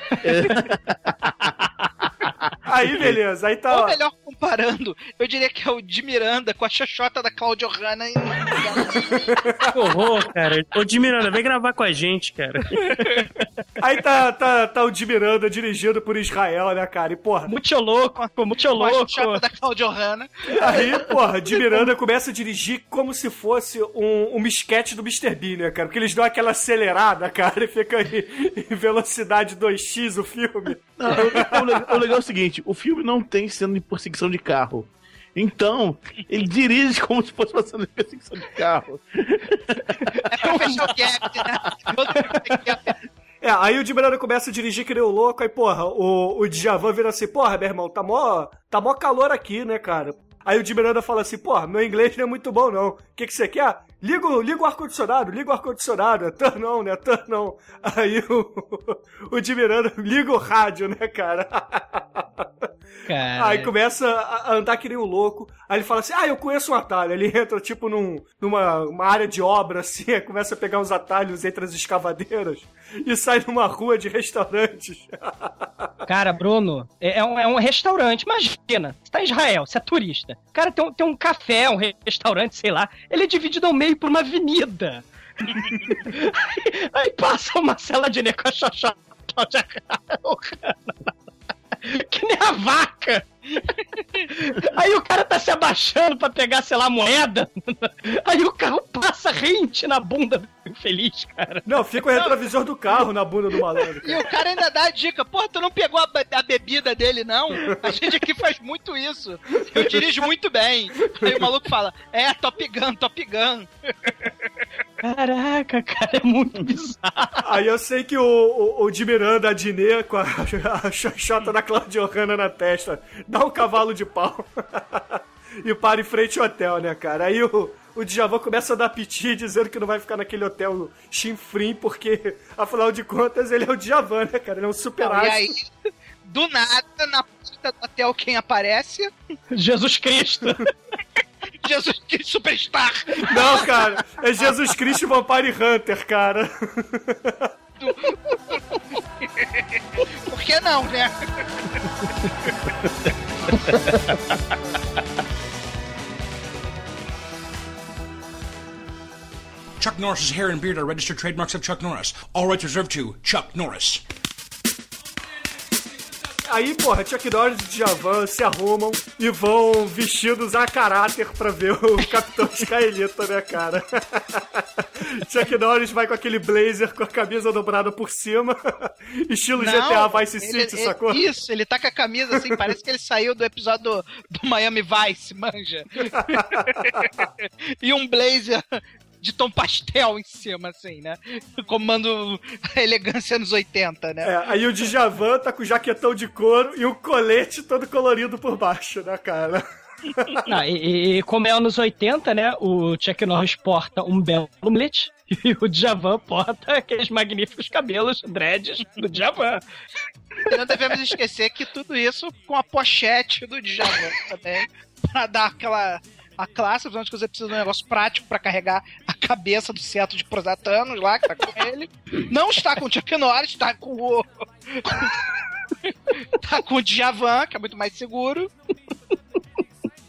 Aí, beleza, aí tá. Ou melhor, comparando, eu diria que é o de Miranda com a xoxota da Claudio Hanna. E... Que horror, cara. Ô, de Miranda, vem gravar com a gente, cara. Aí tá, tá, tá o de Miranda dirigido por Israel, né, cara? E, porra. Muito louco, muito Com a louco. xoxota da Claudio Hanna. Aí, porra, de Miranda começa a dirigir como se fosse um, um esquete do Mr. Bean, né, cara? Porque eles dão aquela acelerada, cara, e fica em, em velocidade 2x o filme. Não, o, o le- o legal é o seguinte: o filme não tem cena de perseguição de carro. Então, ele dirige como se fosse uma cena de perseguição de carro. É pra fechar o gap, né? É, aí o de Miranda começa a dirigir que nem o louco, aí, porra, o, o Djavan vira assim, porra, meu irmão, tá mó, tá mó calor aqui, né, cara? Aí o de Miranda fala assim, porra, meu inglês não é muito bom, não. O que que você quer? Liga, liga o ar-condicionado, liga o ar-condicionado. É turn on, né? Turn on. Aí o, o de Miranda liga o rádio, né, cara? Cara. Aí começa a andar que nem um louco. Aí ele fala assim: Ah, eu conheço um atalho. Ele entra, tipo, num, numa uma área de obra, assim, aí começa a pegar uns atalhos entre as escavadeiras e sai numa rua de restaurantes. Cara, Bruno, é é um, é um restaurante. Imagina, você tá em Israel, você é turista. Cara, tem um, tem um café, um re- restaurante, sei lá. Ele é dividido ao meio por uma avenida. aí, aí passa uma cela de com a xoxó. Que nem a vaca! Aí o cara tá se abaixando pra pegar, sei lá, moeda. Aí o carro passa rente na bunda do infeliz, cara. Não, fica o retrovisor do carro na bunda do malandro. E o cara ainda dá a dica, porra, tu não pegou a, a bebida dele, não? A gente aqui faz muito isso. Eu dirijo muito bem. Aí o maluco fala, é, Top Gun, Top Gun. Caraca, cara, é muito bizarro. Aí eu sei que o, o, o de Miranda, a Dinê, com a, a xoxota da Claudio Hanna na testa, dá um cavalo de pau. e para em frente ao hotel, né, cara? Aí o, o Djavan começa a dar piti, dizendo que não vai ficar naquele hotel chinfrim, porque, afinal de contas, ele é o Djavan, né, cara? Ele é um super Não, e aí, do nada, na porta do hotel, quem aparece? Jesus Cristo. Jesus Cristo Superstar. Não, cara, é Jesus Cristo Vampire Hunter, cara. Por que não, né? Chuck Norris's hair and beard are registered trademarks of Chuck Norris. All rights reserved to Chuck Norris. Aí, porra, Chuck Norris e Djavan se arrumam e vão vestidos a caráter pra ver o Capitão Israelita, né, cara? Chuck Norris vai com aquele blazer com a camisa dobrada por cima, estilo GTA Vice ele- City, ele- sacou? Isso, ele tá com a camisa assim, parece que ele saiu do episódio do, do Miami Vice, manja. e um blazer de tom pastel em cima, assim, né? Comando a elegância nos 80, né? É, aí o Djavan tá com o jaquetão de couro e o colete todo colorido por baixo, né, cara? Não, e, e como é anos 80, né? O Chuck Norris porta um belo mullet e o Djavan porta aqueles magníficos cabelos dreads do Djavan. E não devemos esquecer que tudo isso com a pochete do Djavan também, pra dar aquela a classe, afinal de você precisa de um negócio prático pra carregar a cabeça do cetro de Prosatanos lá, que tá com ele. Não está com o Chuck Norris, tá com o... tá com o Djavan, que é muito mais seguro.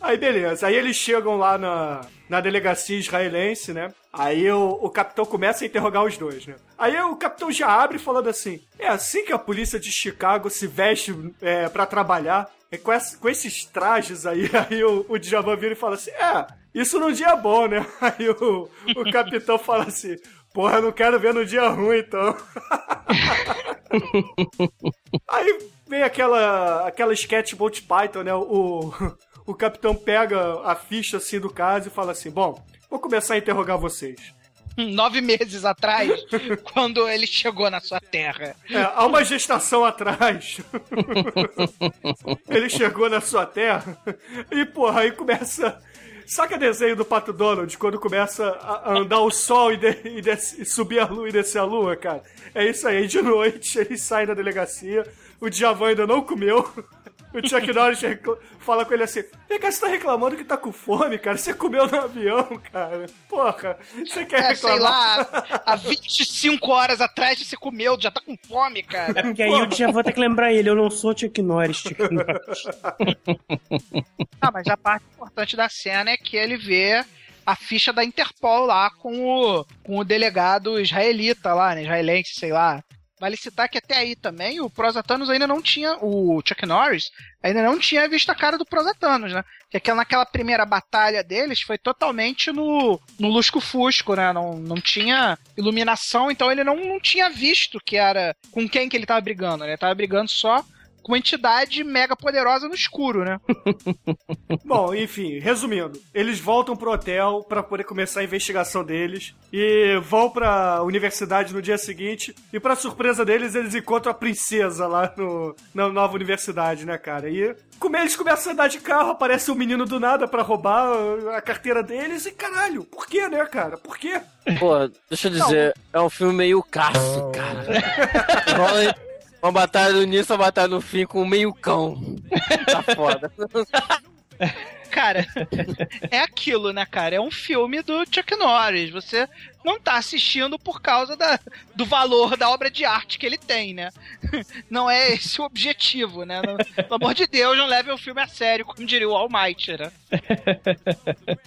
Aí beleza, aí eles chegam lá na, na delegacia israelense, né? Aí o, o capitão começa a interrogar os dois, né? Aí o capitão já abre falando assim: é assim que a polícia de Chicago se veste é, para trabalhar? É com, essa- com esses trajes aí, aí o, o Djavan vira e fala assim: é, isso num dia bom, né? Aí o, o capitão fala assim: porra, eu não quero ver no dia ruim, então. Aí vem aquela, aquela sketch Bolt Python, né? O, o capitão pega a ficha assim do caso e fala assim: Bom, vou começar a interrogar vocês. Nove meses atrás, quando ele chegou na sua terra. É, há uma gestação atrás. ele chegou na sua terra e, porra, aí começa. Saca desenho do Pato Donald quando começa a andar o sol e, de- e e subir a lua e descer a lua, cara? É isso aí. Aí de noite ele sai da delegacia, o Djavan ainda não comeu. O Chuck Norris fala com ele assim: Vem cá, você tá reclamando que tá com fome, cara? Você comeu no avião, cara. Porra, você quer É, sei reclamar? lá, há 25 horas atrás você comeu, já tá com fome, cara. É porque aí eu já vou ter que lembrar ele, eu não sou Chuck Norris, Chuck Norris. Ah, mas a parte importante da cena é que ele vê a ficha da Interpol lá com o, com o delegado israelita lá, né? Israelense, sei lá. Vale citar que até aí também o Prosatanos ainda não tinha. O Chuck Norris ainda não tinha visto a cara do Prosatanos, né? Que aquela, naquela primeira batalha deles foi totalmente no, no lusco-fusco, né? Não, não tinha iluminação, então ele não, não tinha visto que era com quem que ele tava brigando, né? Ele tava brigando só com uma entidade mega poderosa no escuro, né? Bom, enfim, resumindo, eles voltam pro hotel pra poder começar a investigação deles e vão pra universidade no dia seguinte e pra surpresa deles eles encontram a princesa lá no, na nova universidade, né, cara? E como eles começam a andar de carro, aparece um menino do nada pra roubar a carteira deles e caralho, por quê, né, cara? Por quê? Pô, deixa eu dizer, é um filme meio caço, cara. Uma batalha no início, uma batalha no fim com meio cão. Tá foda. Cara, é aquilo, né, cara? É um filme do Chuck Norris. Você não tá assistindo por causa da, do valor da obra de arte que ele tem, né? Não é esse o objetivo, né? Não- pelo amor de Deus, não leve o filme a sério, como diria o Almighty, né?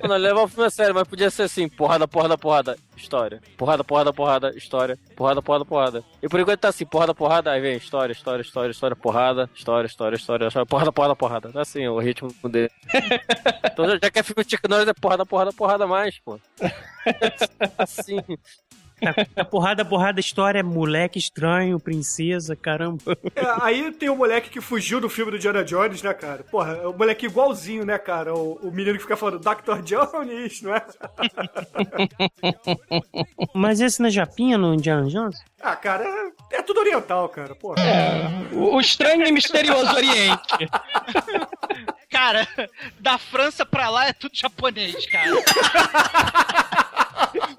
Não leva o filme a sério, mas podia ser assim: porrada, porrada, porrada, história. Porrada, porrada, porrada, história. Porrada, porrada, porrada. E por enquanto tá assim: porrada, porrada, aí vem história, história, história, história, porrada, história, história, história, história porrada, porrada, porrada. Tá assim o ritmo dele. Então já que é filme de Chuck Norris, é porrada, porrada, porrada mais, pô. Assim. A porrada, porrada, história, moleque estranho, princesa, caramba. É, aí tem o moleque que fugiu do filme do Indiana Jones, né, cara? Porra, é o moleque igualzinho, né, cara? O, o menino que fica falando Dr. Jones, não é? Mas esse na Japinha, no Indiana Jones? Ah, cara, é, é tudo oriental, cara, porra. O, o estranho e misterioso Oriente. Cara, da França pra lá é tudo japonês, cara.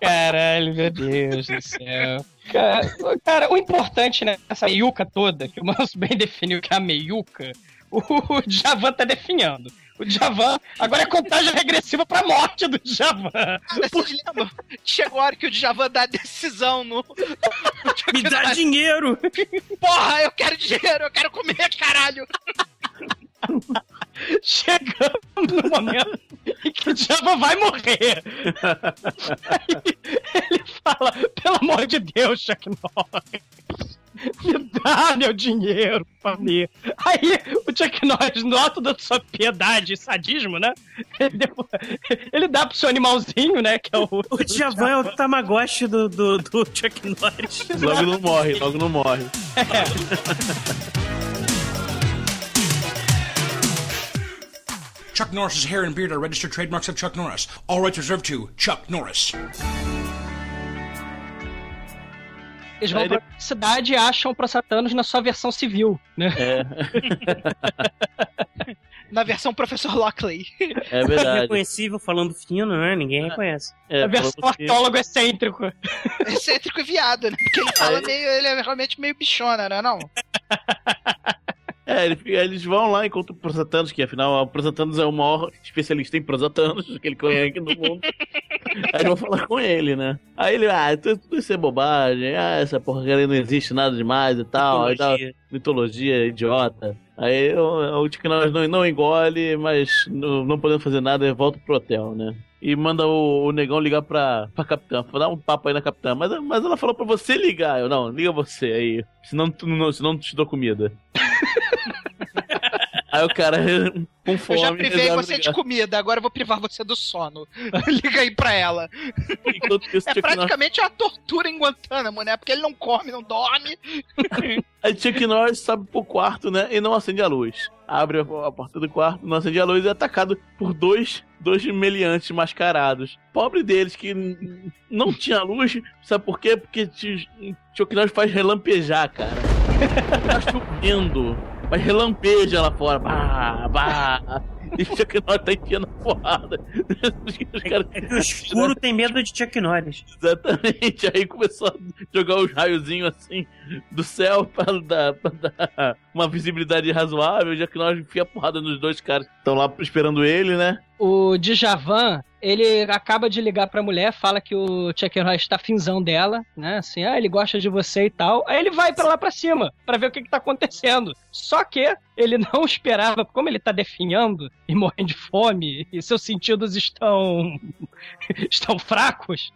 Caralho, meu Deus do céu. Cara, cara, o importante nessa meiuca toda, que o Manso bem definiu que é a meiuca, o Djavan tá definhando. O Djavan agora é contagem regressiva pra morte do Djavan. Cara, lembram? Chegou a hora que o Djavan dá a decisão no. Me dá dinheiro! Porra, eu quero dinheiro, eu quero comer, caralho! Chegamos no momento em que o Djavan vai morrer. Aí ele fala, pelo amor de Deus, Chuck Norris. Me dá meu dinheiro, família. Aí o Chuck Norris, no alto da sua piedade e sadismo, né? Ele, ele dá pro seu animalzinho, né? Que é o. O Djavan é o Tamagotchi do, do, do Chuck Norris. Logo não morre, logo não morre. Chuck Norris's hair and beard are registered trademarks of Chuck Norris. All rights reserved to Chuck Norris. Eles vão pra cidade e acham o Prosatanos na sua versão civil, né? É, Na versão Professor Lockley. é verdade. Reconhecível, falando fino, né? Ninguém reconhece. É, a versão arqueólogo excêntrico. Excêntrico e viado, né? Porque ele fala meio. Ele é realmente meio bichona, né? Não? É, ele- eles vão lá e encontram o Prosatanos, que afinal o Prosatanos é o maior especialista em Prosatanos que ele conhece aqui no mundo. Aí vão falar com ele, né? Aí ele, ah, tudo, tudo isso é bobagem, ah, essa porcaria não existe nada demais e tal. Aí dá- Mitologia. mitologia idiota. Aí o, o Norris não, não engole, mas não, não podendo fazer nada, volta pro hotel, né? E manda o, o negão ligar pra, pra capitã, dar um papo aí na capitã. Mas, mas ela falou pra você ligar. Eu, não, liga você aí. Senão, tu não, senão não te dou comida. aí o cara com fome. Eu já privei você de comida, agora eu vou privar você do sono. Liga aí pra ela. Isso, É Chuck Norris- praticamente uma tortura em Guantánamo, né? Porque ele não come, não dorme. Aí Chuck Norris sobe pro quarto, né? E não acende a luz. Abre a, a porta do quarto, não acende a luz e é atacado por dois, dois meliantes mascarados. Pobre deles que não tinha luz. Sabe por quê? Porque Chuck Norris faz relampejar, cara. Tá chovendo. Mas relampeja lá fora. Bah, bah. E Chuck Norris tá enfiando a porrada. Os caras- É o escuro tem medo de Chuck Norris. Exatamente. Aí começou a jogar os raiozinhos assim do céu pra dar, pra dar uma visibilidade razoável, já que nós enfia a porrada nos dois caras que estão lá esperando ele, né? O Djavan, ele acaba de ligar pra mulher, fala que o Norris tá finzão dela, né? Assim, ah, ele gosta de você e tal. Aí ele vai pra lá pra cima, pra ver o que que tá acontecendo. Só que ele não esperava, como ele tá definhando e morrendo de fome, e seus sentidos estão estão fracos,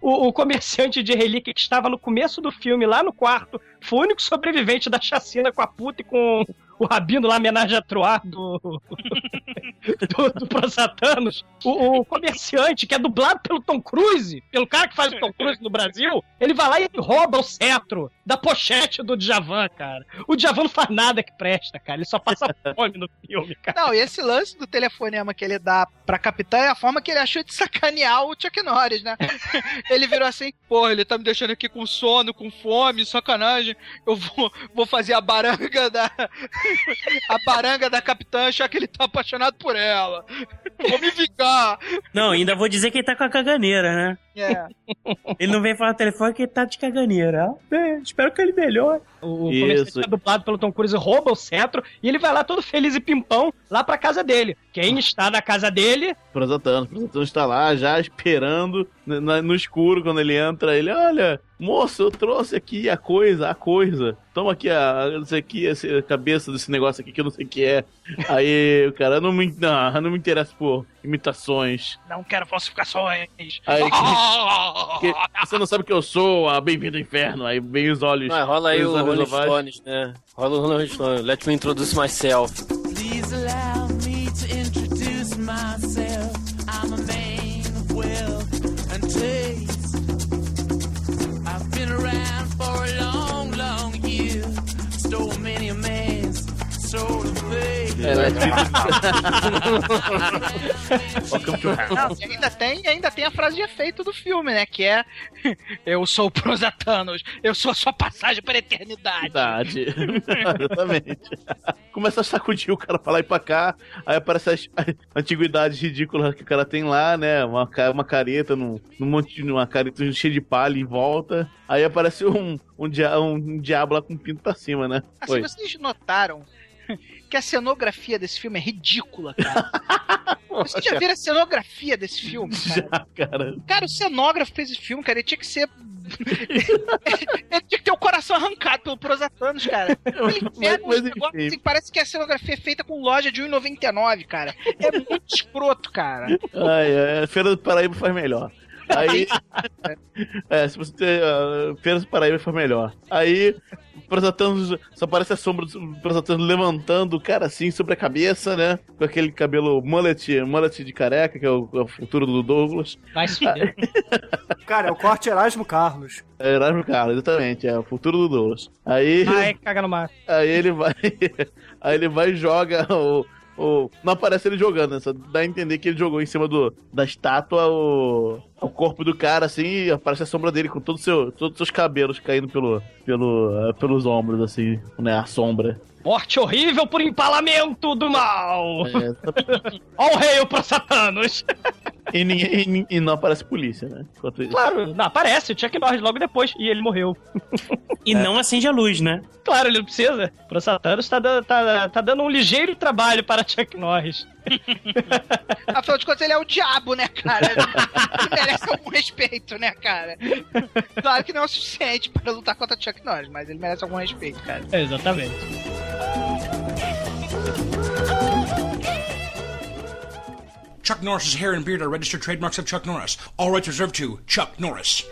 o, o comerciante de relíquia que estava no começo do filme, lá no quarto, foi o único sobrevivente da chacina com a puta e com o Rabino lá, homenagem a Troar do, do, do Prosatanos, o, o comerciante, que é dublado pelo Tom Cruise, pelo cara que faz o Tom Cruise no Brasil, ele vai lá e rouba o cetro da pochete do Djavan, cara. O Djavan não faz nada que presta, cara. Ele só passa fome no filme, cara. Não, e esse lance do telefonema que ele dá pra capitã é a forma que ele achou de sacanear o Chuck Norris, né? ele virou assim, pô, ele tá me deixando aqui com sono, com fome, sacanagem. Eu vou, vou fazer a baranga da. a baranga da capitã, achar que ele tá apaixonado por ela. Vou me vingar. Não, ainda vou dizer que ele tá com a caganeira, né? É. Ele não vem falar no telefone que ele tá de caganeira. Bem, espero que ele melhore. O Isso. comerciante é dublado pelo Tom Cruise rouba o cetro e ele vai lá todo feliz e pimpão lá pra casa dele. Quem está na casa dele Prosatano. Prosatano está lá já esperando no escuro quando ele entra. Ele, olha, moço, eu trouxe aqui a coisa, a coisa. Toma aqui a, não sei aqui, essa a cabeça desse negócio aqui que eu não sei o que é. Aí o cara, não me, não, não me interessa por imitações. Não quero falsificações. Aí, que- você não sabe o que eu sou, ah, bem-vindo ao inferno. Aí vem os olhos. Ah, rola aí os o Rolling. Stones, né? Rola o Rolling Stones. Let me introduce myself. Please allow É. Não, e ainda tem, ainda tem a frase de efeito do filme, né? Que é Eu sou o Prosatanos, eu sou a sua passagem para a eternidade. Verdade. Exatamente. Começa a sacudir o cara pra lá e pra cá. Aí aparece as antiguidades ridículas que o cara tem lá, né? Uma, uma careta, num, num monte de. uma careta cheia de palha em volta. Aí aparece um, um, dia, um diabo lá com o pinto pra cima, né? Assim, Oi. vocês notaram que a cenografia desse filme é ridícula, cara. Vocês já viram a cenografia desse filme, cara? Já, cara. Cara, o cenógrafo fez esse filme, cara, ele tinha que ser. ele tinha que ter o coração arrancado pelo Prosatanos, cara. Ele pega mas uns negócios enfim. assim, parece que a cenografia é feita com loja de 1,99, cara. É muito escroto, cara. Ai, ai, Feira do Paraíba faz melhor. Aí. é, se você ter. Uh, Feira do Paraíba faz melhor. Aí. O Prosatanos, só aparece a sombra do Prosatanos levantando o cara assim sobre a cabeça, né? Com aquele cabelo mullet, mullet de careca, que é o, é o futuro do Douglas. vai se fuder. Cara, é o corte Erasmo Carlos. É Erasmo Carlos, exatamente, é o futuro do Douglas. Aí. Vai, caga no mato. Aí ele vai. Aí ele vai e joga o. o não aparece ele jogando, né? Só dá a entender que ele jogou em cima do, da estátua o, o corpo do cara, assim, e aparece a sombra dele com todo seu, todos os seus cabelos caindo pelo, pelo, eh, pelos ombros, assim, né? A sombra. Morte horrível por empalamento do mal. É, Ó o rei, o Prosatanos. e, ninguém, e, e não aparece polícia, né? Enquanto isso. Claro, não, aparece o Chuck Norris logo depois e ele morreu. E não acende a luz, né? Claro, ele não precisa. O Prosatanos tá, dando- tá, tá dando um ligeiro trabalho para Chuck Norris. Afinal de contas, ele é o diabo, né, cara? Ele merece algum respeito, né, cara? Claro que não é o suficiente para lutar contra Chuck Norris, mas ele merece algum respeito, cara. Exatamente. Chuck Norris's hair and beard are registered trademarks of Chuck Norris. All rights reserved to Chuck Norris.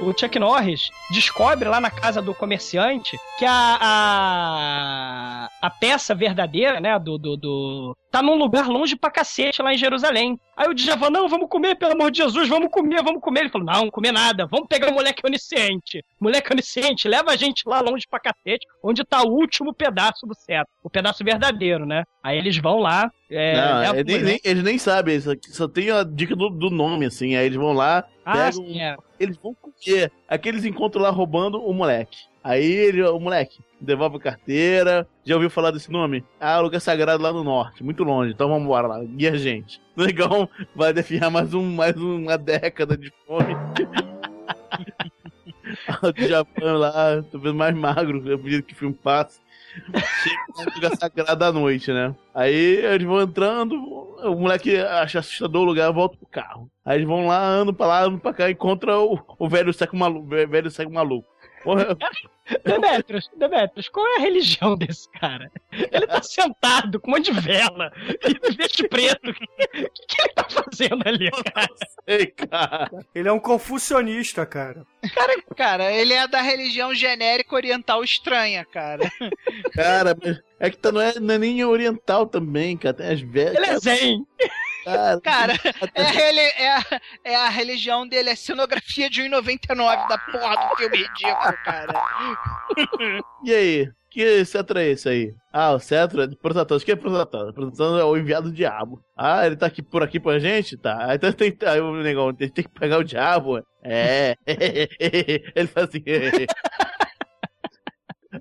o Chuck Norris descobre lá na casa do comerciante que a, a, a peça verdadeira, né, do, do, do- tá num lugar longe pra cacete lá em Jerusalém. Aí o Djavan, não, vamos comer, pelo amor de Jesus, vamos comer, vamos comer. Ele falou, não, comer nada, vamos pegar o moleque onisciente. Moleque onisciente, leva a gente lá longe pra cacete, onde tá o último pedaço do cetro, o pedaço verdadeiro, né? Aí eles vão lá, é, Não, eles, o nem, moleque. eles nem sabem, só, só tem a dica do, do nome, assim. Aí eles vão lá, Ah, pegam. sim, é. Eles vão comer. Aqui eles encontram lá roubando o moleque. Aí ele, o moleque devolve a carteira. Já ouviu falar desse nome? Ah, lugar sagrado lá no norte, muito longe. Então vamos embora lá, guia a gente. Legal, vai definhar mais, um, mais uma década de fome. o Japão lá, talvez mais magro, eu pedido que o filme passe. Chega lugar sagrado à noite, né? Aí eles vão entrando, o moleque acha assustador o lugar, volta pro carro. Aí eles vão lá, andam pra lá, andam pra cá, encontra o, o velho cego maluco. Velho cego maluco. Porra, Demetrius, Demetrius, qual é a religião desse cara? Ele tá sentado com um monte de vela e veste preto. O que, que, ele tá fazendo ali, cara? sei, cara. Ele é um confucionista, cara. Cara, cara, ele é da religião genérica oriental estranha, cara. Cara, mas é que tá, não, é, não é nem oriental também, cara. Tem as velhas. Ele é zen. Cara, Cara, é a, é, a, é a religião dele, é cenografia de 1,99 da porra do filme ridículo, cara. E aí? Que cetro é esse aí? Ah, o cetro é de Protatãs. O que é Protatãs? Protatãs é o enviado do diabo. Ah, ele tá aqui por aqui pra gente? Tá. Aí então tem, aí o negão tem, tem que pegar o diabo. É. ele faz assim.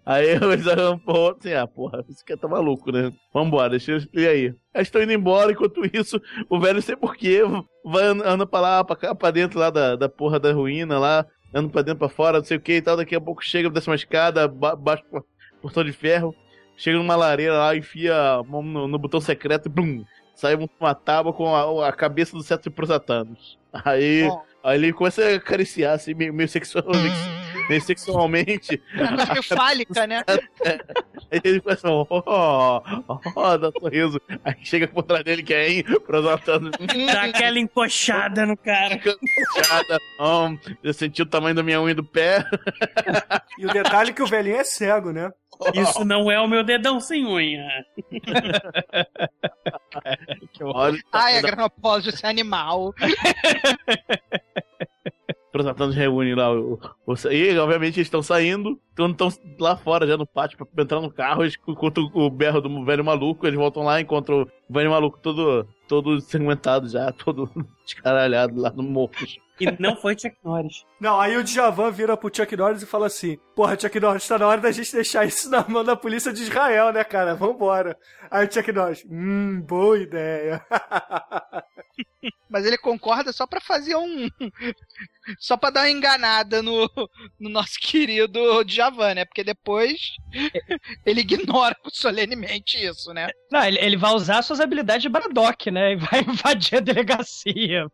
Aí eles outro assim, ah, porra, esse cara tá maluco, né? Vambora, deixa eu. E aí? Eles estão indo embora, enquanto isso, o velho, não sei porquê, vai and- anda pra lá, pra cá, pra dentro lá da, da porra da ruína lá, anda pra dentro, pra fora, não sei o que e tal. Daqui a pouco chega, desce uma escada, ba baixa o portão de ferro, chega numa lareira lá, enfia a mão no, no botão secreto e blum, sai uma tábua com a, a cabeça do cetro prosatanos. Aí, aí ele começa a acariciar, assim, meio, meio, sexual, sexualmente. Meio fálica, né? Aí ele começa a, ó, ó, ó, dá um sorriso. Aí chega por trás dele, que é, hein. Dá aquela encoxada no cara. Puxada. Hum, já senti o tamanho da minha unha do pé. E o detalhe é que o velhinho é cego, né? Isso não é o meu dedão sem unha. Olha, Ai, a granopólise, esse animal. Os Satanos reúnem lá. O, o, e, obviamente, eles estão saindo. Quando estão lá fora, já no pátio, pra entrar no carro, eles encontram o berro do velho maluco. Eles voltam lá e encontram o velho maluco todo, todo ensanguentado já, todo descaralhado lá no morro. E não foi Chuck Norris. Não, aí o Djavan vira pro Chuck Norris e fala assim: Porra, Chuck Norris, tá na hora da gente deixar isso na mão da polícia de Israel, né, cara? Vambora. Aí o Chuck Norris, hum, boa ideia. Mas ele concorda só pra fazer um. Só pra dar uma enganada no, no nosso querido Djavan, né? Porque depois ele ignora solenemente isso, né? Não, ele, ele vai usar suas habilidades de Braddock, né? E vai invadir a delegacia.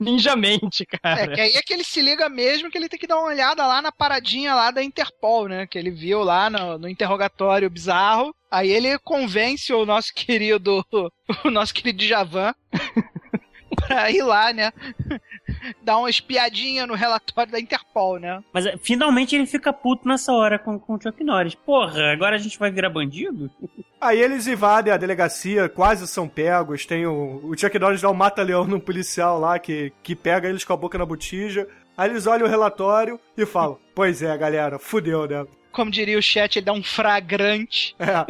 Ninjamente, cara. É, que aí é que ele se liga mesmo que ele tem que dar uma olhada lá na paradinha lá da Interpol, né? Que ele viu lá no, no interrogatório bizarro. Aí ele convence o nosso querido, o nosso querido Djavan pra ir lá, né? Dar uma espiadinha no relatório da Interpol, né? Mas é, finalmente ele fica puto nessa hora com, com o Chuck Norris. Porra, agora a gente vai virar bandido? Aí eles invadem a delegacia, quase são pegos. Tem o, o Chuck Norris dá um mata-leão num policial lá que, que pega eles com a boca na botija. Aí eles olham o relatório e falam: Pois é, galera, fudeu, né? Como diria o chat, ele dá um fragrante. É.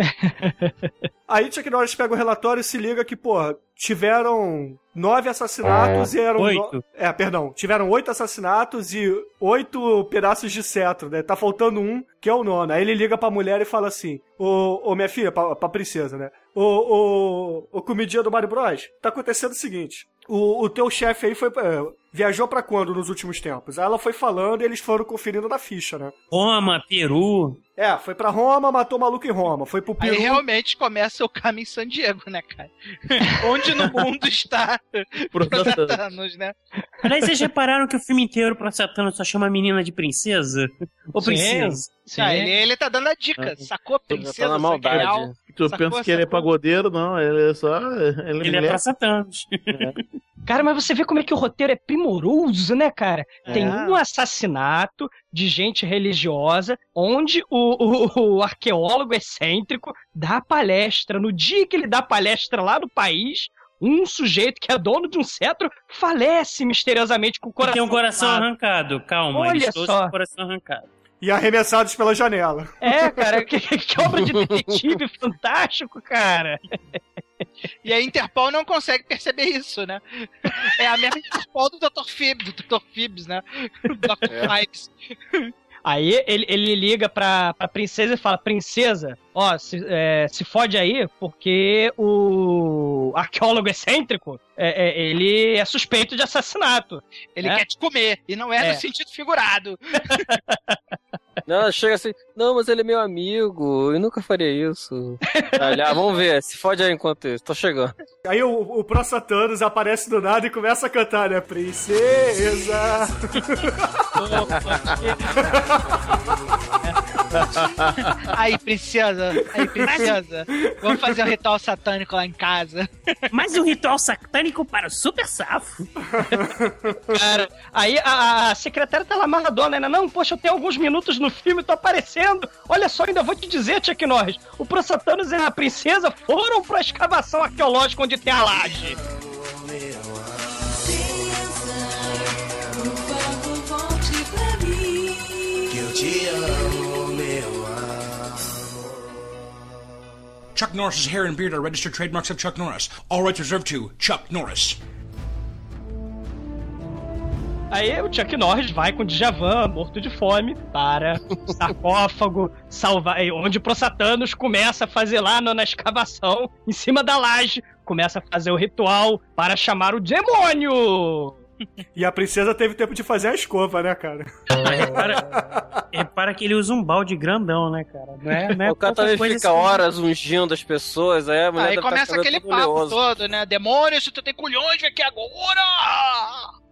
Aí Chuck Norris pega o relatório e se liga que, porra, tiveram nove assassinatos e eram. no- Oito. É, perdão. Tiveram oito assassinatos e oito pedaços de cetro, né? Tá faltando um, que é o nono. Aí ele liga pra mulher e fala assim: Ô, ô minha filha, pra, pra princesa, né? Ô, ô, ô, comidinha do Mario Bros, tá acontecendo o seguinte. O, o teu chefe aí foi. é, viajou pra quando nos últimos tempos? Aí ela foi falando e eles foram conferindo na ficha, né? Roma, Peru. É, foi pra Roma, matou o maluco em Roma. Foi pro Aí Peru. realmente começa o caminho San Diego, né, cara? Onde no mundo está Prosatanos. Prosatanos, né? Aliás, vocês repararam que o filme inteiro pro Satana só chama a menina de princesa? Ou Sim. princesa? Ah, ele, ele tá dando a dica, sacou? Princesa, na maldade. Saqueal. Tu Sacou, pensa que ele é sacou? pagodeiro, não, ele é só. Ele, Ele é pra Satanos. Cara, mas você vê como é que o roteiro é primoroso, né, cara? Tem É. um assassinato de gente religiosa, onde o, o- o arqueólogo excêntrico dá palestra. No dia que ele dá palestra lá no país, um sujeito que é dono de um cetro falece misteriosamente com o E coração. tem um coração queimado. arrancado, calma. Olha eles todos só. têm coração arrancado. E arremessados pela janela. É, cara, que, que obra de detetive fantástico, cara. E a Interpol não consegue perceber isso, né? É a mesma Interpol do Dr. Phoebs, do Dr. Phoebs, né? Dr. É. Aí ele, ele liga pra, pra princesa e fala: Princesa, ó, se, é, se fode aí, porque o arqueólogo excêntrico é, é, ele é suspeito de assassinato. Ele É? quer te comer, e não é, É. no sentido figurado. Não, chega assim, não, mas ele é meu amigo, eu nunca faria isso. Aí, ah, vamos ver, se fode aí enquanto isso, tô chegando. Aí o, o Pro Satanos aparece do nada e começa a cantar, né? Princesa! Aí, princesa, aí, princesa, vamos fazer um ritual satânico lá em casa. Mais um ritual satânico para o super safo. Cara, aí a, a secretária tá lá amarradona, né? Não, poxa, eu tenho alguns minutos no filme, tô aparecendo. Olha só, ainda vou te dizer, Chuck Norris, o Pro Satanos e a princesa foram pra escavação arqueológica onde tem a laje. Que eu Chuck Norris's hair and beard are registered trademarks of Chuck Norris. All rights reserved to Chuck Norris. Aí o Chuck Norris vai com o Djavan, morto de fome, para o sarcófago, salvar, onde o Pro Satanos começa a fazer lá na escavação, em cima da laje, começa a fazer o ritual para chamar o demônio. E a princesa teve tempo de fazer a escova, né, cara? Repara, repara que ele usa um balde grandão, né, cara? Não é, não é o cara também fica assim. horas ungindo as pessoas, aí a mulher Aí tá começa aquele papo oleoso. todo, né? Demônio, se tu tem culhões, vem aqui agora!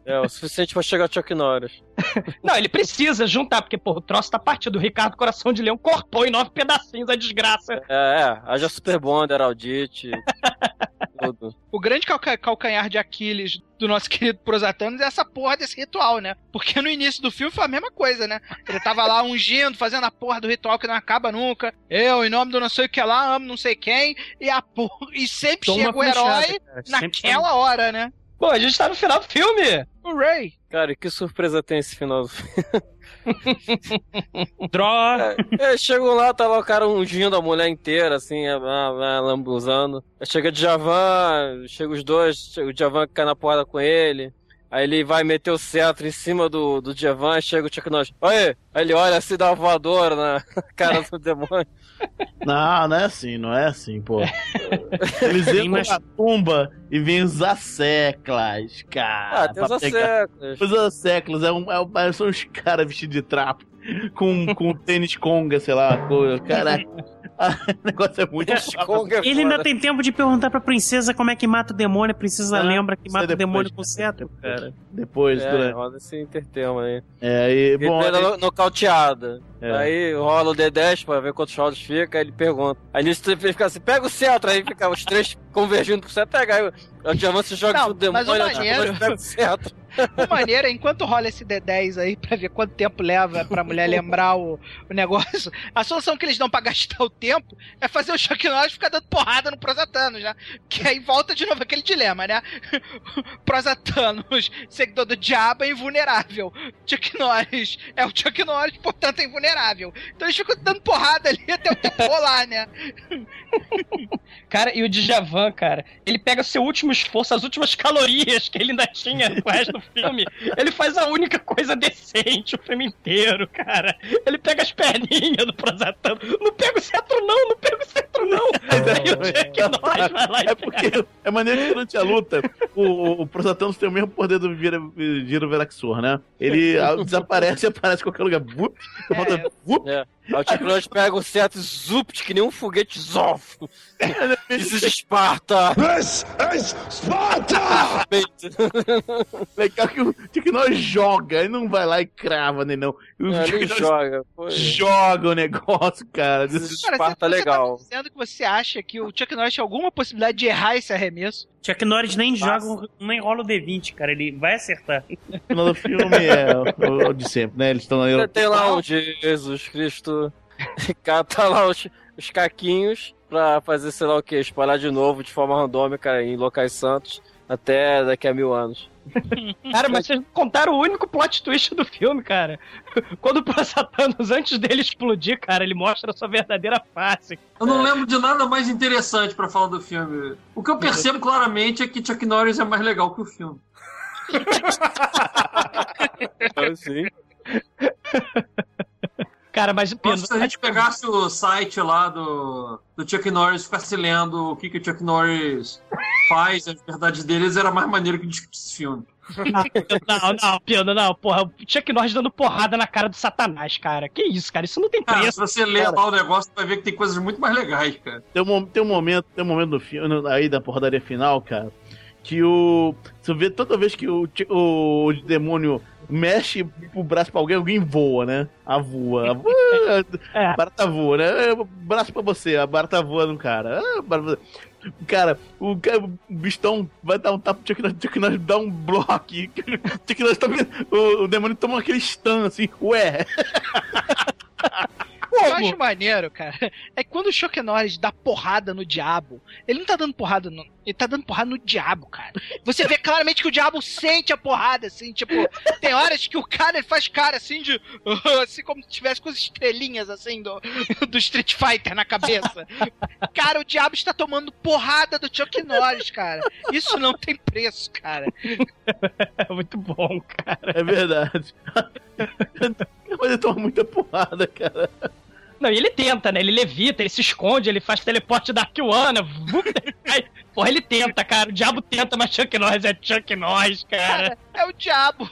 É, o suficiente pra chegar ao Chuck Norris. Não, ele precisa juntar, porque, pô, o troço tá partido. O Ricardo Coração de Leão cortou em nove pedacinhos a desgraça. É, é, haja Super Bond, Heraldite, tudo. O grande calca- calcanhar de Aquiles do nosso querido Prosatanos é essa porra desse ritual, né? Porque no início do filme foi a mesma coisa, né? Ele tava lá ungindo, fazendo a porra do ritual que não acaba nunca. Eu, em nome do não sei o que lá, amo não sei quem. E a porra. E sempre Toma chega o herói cara. Sempre naquela hora, né? Pô, a gente tá no final do filme. Hooray! Cara, e que surpresa tem esse final do filme. Droga! É, chegam lá, tá lá o cara ungindo a mulher inteira, assim, é, é, é, lambuzando. Chega o Djavan, chega os dois, o Djavan cai na porrada com ele. Aí ele vai meter o cetro em cima do, do Djavan, chega o Chuck Norris. Aí ele olha assim, dá uma voadora na cara do demônio. Não, não é assim, não é assim, pô. Eles entram mas- na tumba e vem os asseclas, cara. Ah, tem os asseclas. Os asseclas, é um, é um- são uns caras vestidos de trapo. Com, com tênis conga, sei lá, coisa. Caraca. O negócio é muito Conga é Ele ainda tem tempo de perguntar pra princesa como é que mata o demônio. A princesa Ah, lembra que é mata o depois, demônio com cetro, depois. cara. Depois, É, durante. rola esse intertema aí. É, Ele bom, treina aí- no- nocauteada. É. Aí rola o D10 pra ver quantos rounds fica, aí ele pergunta. Aí nisso ele fica assim, pega o cetro, aí fica os três convergindo pro cetro, pega aí o diamante se joga Não, no demônio, mas o aí o maneiro- demônio pega o cetro. O maneiro é, enquanto rola esse D10 aí pra ver quanto tempo leva pra mulher lembrar o, o negócio, a solução que eles dão pra gastar o tempo é fazer o Chuck Norris ficar dando porrada no Prosatanos, né? Que aí volta de novo aquele dilema, né? Prosatanos, seguidor do diabo, é invulnerável. Chuck Norris é o Chuck Norris, portanto é invulnerável. Então eles ficam dando porrada ali até o tempo rolar, né? Cara, e o Djavan, cara, ele pega seu último esforço, as últimas calorias que ele ainda tinha com o resto do filme. Ele faz a única coisa decente o filme inteiro, cara. Ele pega as perninhas do Prosatano. Não pega o cetro, não, não pega o cetro, não. Aí o Jack Norris vai lá e É porque é maneiro que durante a luta o, o tem o mesmo poder do Vira, Giro Veraxor, né? Ele desaparece e aparece em qualquer lugar. Volta, vup. É. O Chuck Norris pega o certo zupt que nem um foguete zof. This is Esparta! This is Sparta! Legal que o Chuck Norris joga, ele não vai lá e crava, nem não. O É, ele joga. Pô, Joga o negócio, cara. Cara, você- você tá dizendo que você acha que o Chuck Norris tinha alguma possibilidade de errar esse arremesso? Chuck Norris nem joga, nem rola o D20, cara. Ele vai acertar. O final do filme é o, o de sempre, né? Eles estão na Tem lá o Jesus Cristo. Cata lá os, os caquinhos pra fazer sei lá o que, espalhar de novo de forma randômica em locais santos até daqui a mil anos. Cara, mas vocês contaram o único plot twist do filme, cara. Quando o Prosatanos, antes dele explodir, cara, ele mostra a sua verdadeira face. Eu não lembro de nada mais interessante pra falar do filme. O que eu percebo claramente é que Chuck Norris é mais legal que o filme. Sim. Cara, mas se a gente pegasse o site lá do, do Chuck Norris e ficasse lendo o que, que o Chuck Norris faz, as verdades deles, era mais maneiro que discutir esse filme. Não, não, Piano, não, porra. O Chuck Norris dando porrada na cara do Satanás, cara. Que isso, cara? Isso não tem Cara, preço. se você ler cara. lá o negócio, vai ver que tem coisas muito mais legais, cara. Tem um, tem um momento, tem um momento do filme, aí da porradaria final, cara, que o. Você vê toda vez que o, ti- o, demônio mexe o braço pra alguém, alguém voa, né? A voa. A, voa, a barata voa, né? É, Braço pra você, a barata voa no cara. Barata- Cara, o, cara, o bistão vai dar um tapa pro Chuck Norris, Chuck Norris dá um bloco. Chuck Norris tá, o, o demônio toma aquele stun assim, ué. O que eu acho maneiro, cara, é que quando o Chuck Norris dá porrada no diabo, ele não tá dando porrada no. Ele tá dando porrada no diabo, cara. Você vê claramente que o diabo sente a porrada, assim, tipo, tem horas que o cara ele faz cara assim de. assim como se tivesse com as estrelinhas assim do, do Street Fighter na cabeça. Cara, o diabo está tomando porrada do Chuck Norris, cara. Isso não tem preço, cara. É muito bom, cara. É verdade. Mas ele toma muita porrada, cara. Não, e ele tenta, né? Ele levita, ele se esconde, ele faz teleporte da Arquiwana. Porra, ele tenta, cara. O diabo tenta, mas Chuck Norris é Chuck Norris, cara. Cara, é o diabo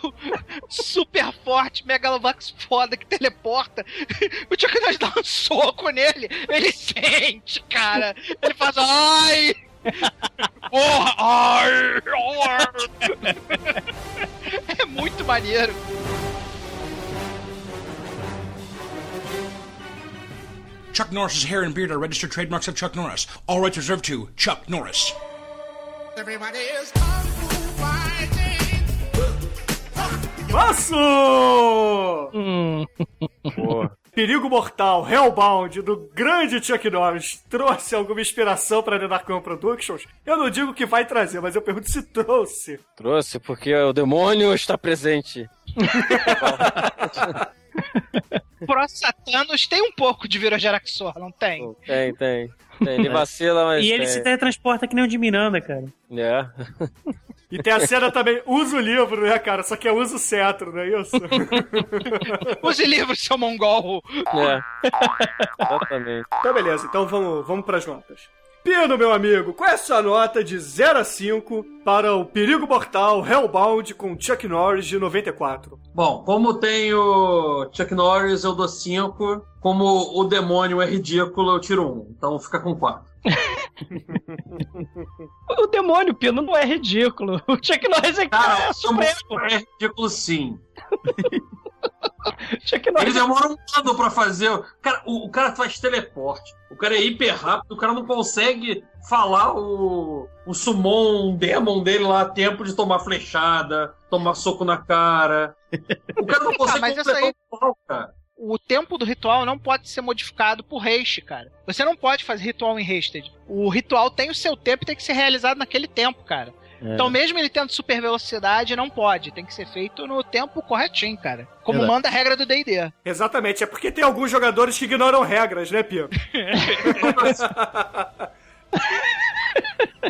super forte, Megalovax foda que teleporta. O Chuck Norris dá um soco nele, ele sente, cara. Ele faz ai! Porra! Ai! ai. É muito maneiro. Chuck Norris's hair and beard are registered trademarks of Chuck Norris. All rights reserved to Chuck Norris. Everybody is Passo! Hum. Perigo Mortal, Hellbound, do grande Chuck Norris, trouxe alguma inspiração para Nenarcon Productions? Eu não digo que vai trazer, mas eu pergunto se trouxe. Trouxe, porque o demônio está presente. Pro Satanos tem um pouco de Virogeraxor, não tem? Tem, tem. tem. Ele vacila, mas. E ele tem. se teletransporta que nem o de Miranda, cara. É. E tem a cena também, usa o livro, né, cara? Só que é usa o cetro, não é isso? Use livro, seu mongol. É. Exatamente. Então, beleza. Então vamos, vamos pras notas. Pino, meu amigo, qual é a sua nota de 0 a 5 para o Perigo Mortal Hellbound com Chuck Norris de 94? Bom, como tem o Chuck Norris, eu dou 5. Como o demônio é ridículo, eu tiro 1. Um. Então fica com 4. O demônio, Pino, não é ridículo. O Chuck Norris é, Cara, é o supremo. é ridículo sim. Chuck Ele Norris demora um ano pra fazer. Cara, o, o cara faz teleporte. O cara é hiper rápido. O cara não consegue falar o, o summon demon dele lá a tempo de tomar flechada, tomar soco na cara. O cara não consegue Ah, mas completar aí- o pau, cara. O tempo do ritual não pode ser modificado por haste, cara. Você não pode fazer ritual em hasted. O ritual tem o seu tempo e tem que ser realizado naquele tempo, cara. É. Então, mesmo ele tendo super velocidade, não pode. Tem que ser feito no tempo corretinho, cara. Como Verdade. manda a regra do D&D. Exatamente, é porque tem alguns jogadores que ignoram regras, né, Pino?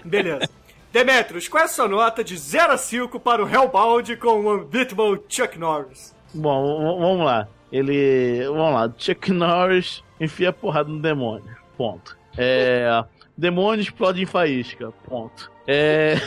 Beleza. Demetrius, qual é a sua nota de 0 a 5 para o Hellbound com o Unbeatable Chuck Norris? Bom, vamos lá. Ele. Vamos lá. Chuck Norris enfia a porrada no demônio. Ponto. É. demônio explode em faísca. Ponto. É.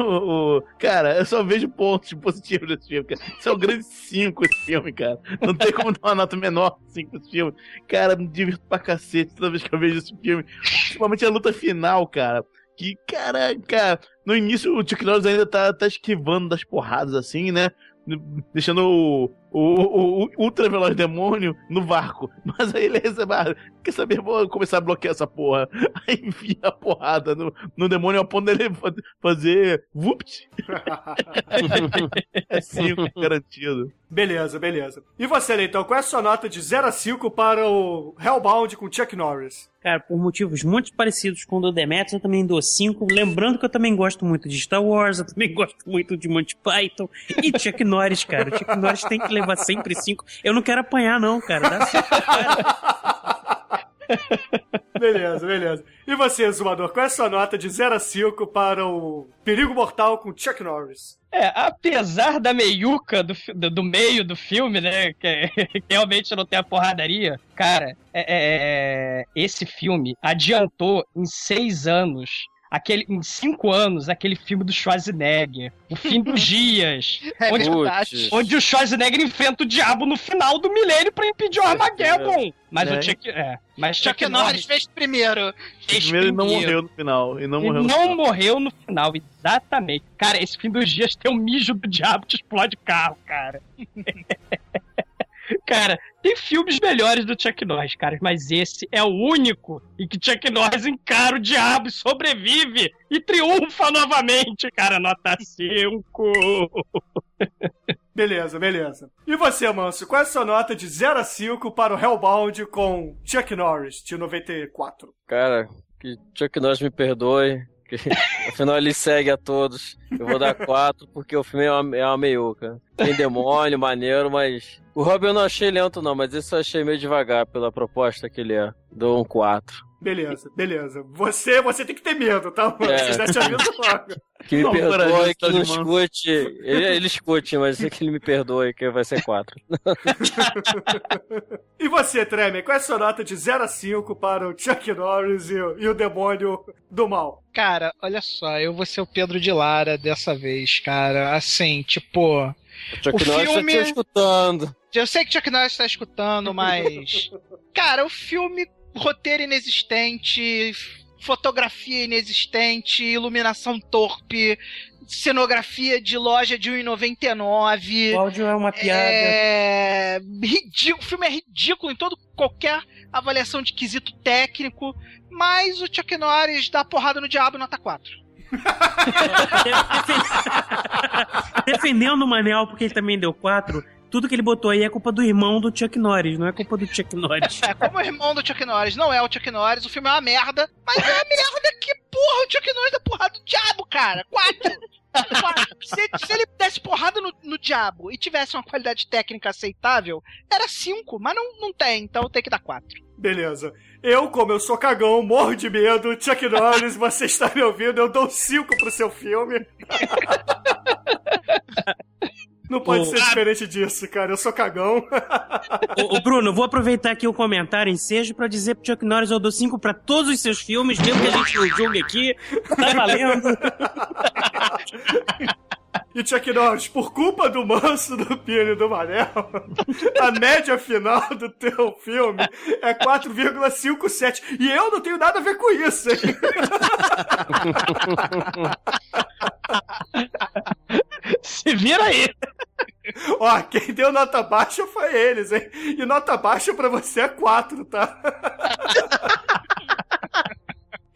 O- o- Cara, eu só vejo pontos positivos desse filme, cara. Isso é um grande 5 esse filme, cara. Não tem como dar uma nota menor 5 esse filme. Cara, me divirto pra cacete toda vez que eu vejo esse filme. Principalmente a luta final, cara. Que, caraca, no início o Chuck Norris ainda tá, tá esquivando das porradas assim, né? Deixando o, o, ultra veloz demônio no vácuo. Mas aí ele recebe, ah, quer saber, vou começar a bloquear essa porra. Aí enfia a porrada no, no demônio ao ponto dele fa- fazer vupt. é 5, garantido. Beleza, beleza. E você, Leitão, qual é a sua nota de 0 a 5 para o Hellbound com Chuck Norris? Cara, por motivos muito parecidos com o do Demetrius, eu também dou 5. Lembrando que eu também gosto muito de Star Wars, eu também gosto muito de Monty Python e Chuck Norris, cara. O Chuck Norris tem que levar sempre 5. Eu não quero apanhar, não, cara. Dá cinco, Beleza, beleza. E você, Zumador, qual é a sua nota de 0 a 5 para o Perigo Mortal com Chuck Norris? É, apesar da meiuca do, do, do meio do filme, né? Que, que realmente não tem a porradaria, cara, é, é- é- esse filme adiantou em seis anos. Aquele, em cinco anos, aquele filme do Schwarzenegger, O Fim dos Dias, É onde, verdade. onde o Schwarzenegger enfrenta o diabo no final do milênio pra impedir o Armageddon. Mas É. o Chuck, é, mas Chuck Norris fez primeiro. fez Primeiro ele não primeiro. morreu no final. E não morreu no não final. morreu no final, exatamente. Cara, esse fim dos dias tem um mijo do diabo que explode carro, cara. cara, tem filmes melhores do Chuck Norris, cara, mas esse é o único em que Chuck Norris encara o diabo e sobrevive e triunfa novamente, cara, nota 5. Beleza, beleza. E você, Manso, qual é a sua nota de 0 a 5 para o Hellbound com Chuck Norris, de 94? Cara, que Chuck Norris me perdoe. Que, afinal, ele segue a todos. Eu vou dar quatro porque o filme é uma, é uma meiuca. Tem demônio, maneiro, mas. O Robin eu não achei lento, não, mas isso eu achei meio devagar pela proposta que ele é. Dou um quatro. Beleza, beleza. Você, você tem que ter medo, tá? É. Já te aviso logo. Que me Não, perdoe, que tá não escute. Ele, ele escute, mas que ele me perdoe, que vai ser quatro. E você, Tremer, qual é a sua nota de 0 a 5 para o Chuck Norris e, o- e o demônio do mal? Cara, olha só, eu vou ser o Pedro de Lara dessa vez, cara. Assim, tipo. O Chuck O Norris filme- tá te escutando. Eu sei que Chuck Norris tá escutando, mas. Cara, o filme, roteiro inexistente, fotografia inexistente, iluminação torpe, cenografia de loja de 1,99. O áudio é uma piada. É. Ridículo. O filme é ridículo em todo qualquer avaliação de quesito técnico, mas o Chuck Norris dá porrada no diabo nota 4. Defendendo o Manel, porque ele também deu 4. Tudo que ele botou aí é culpa do irmão do Chuck Norris, não é culpa do Chuck Norris. É, como o irmão do Chuck Norris não é o Chuck Norris, o filme é uma merda, mas é uma merda que, porra, o Chuck Norris dá porrada do diabo, cara. Quatro. Se, se ele desse porrada no, no diabo e tivesse uma qualidade técnica aceitável, era cinco, mas não, não tem, então tem que dar quatro. Beleza. Eu, como eu sou cagão, morro de medo. Chuck Norris, você está me ouvindo, eu dou 5 pro seu filme. Não pode Ô, ser diferente disso, cara. Eu sou cagão. ô, ô, Bruno, vou aproveitar aqui o comentário ensejo pra dizer pro Chuck Norris eu dou 5 pra todos os seus filmes, mesmo que a gente não julgue aqui. Tá valendo. E Chuck Norris, por culpa do Manso, do Pino e do Manel, a média final do teu filme é 4,57. E eu não tenho nada a ver com isso, hein? Se vira aí. Ó, quem deu nota baixa foi eles, hein? E nota baixa pra você é 4, tá?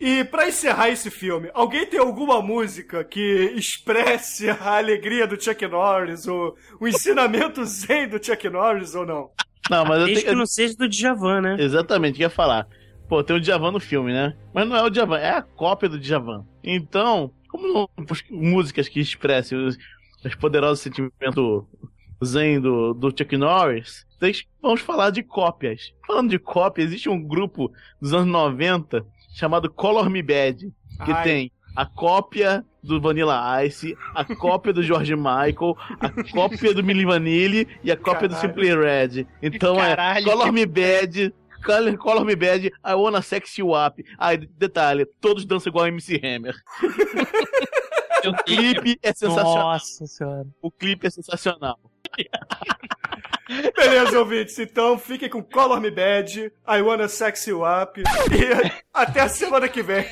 E pra encerrar esse filme, alguém tem alguma música que expresse a alegria do Chuck Norris, o, o ensinamento zen do Chuck Norris ou não? Não, mas eu Desde tenho que não seja do Djavan, né? Exatamente, ia falar. Pô, tem o Djavan no filme, né? Mas não é o Djavan, é a cópia do Djavan. Então, como não músicas que expressem os, os poderosos sentimentos zen do, do Chuck Norris, vocês- vamos falar de cópias. Falando de cópia, existe um grupo dos anos 90 chamado Color Me Bad, que Ai. tem a cópia do Vanilla Ice, a cópia do George Michael, a cópia do Milli Vanilli e a cópia Caralho. do Simply Red. Então é Caralho. é Color Me Bad, Color, Color Me Bad, I Wanna Sex You Up. Ai detalhe, todos dançam igual a MC Hammer. o clipe é sensacional. Nossa senhora. O clipe é sensacional. Beleza, ouvintes. Então, fiquem com Color Me Bad, I Wanna Sex You Up e até a semana que vem.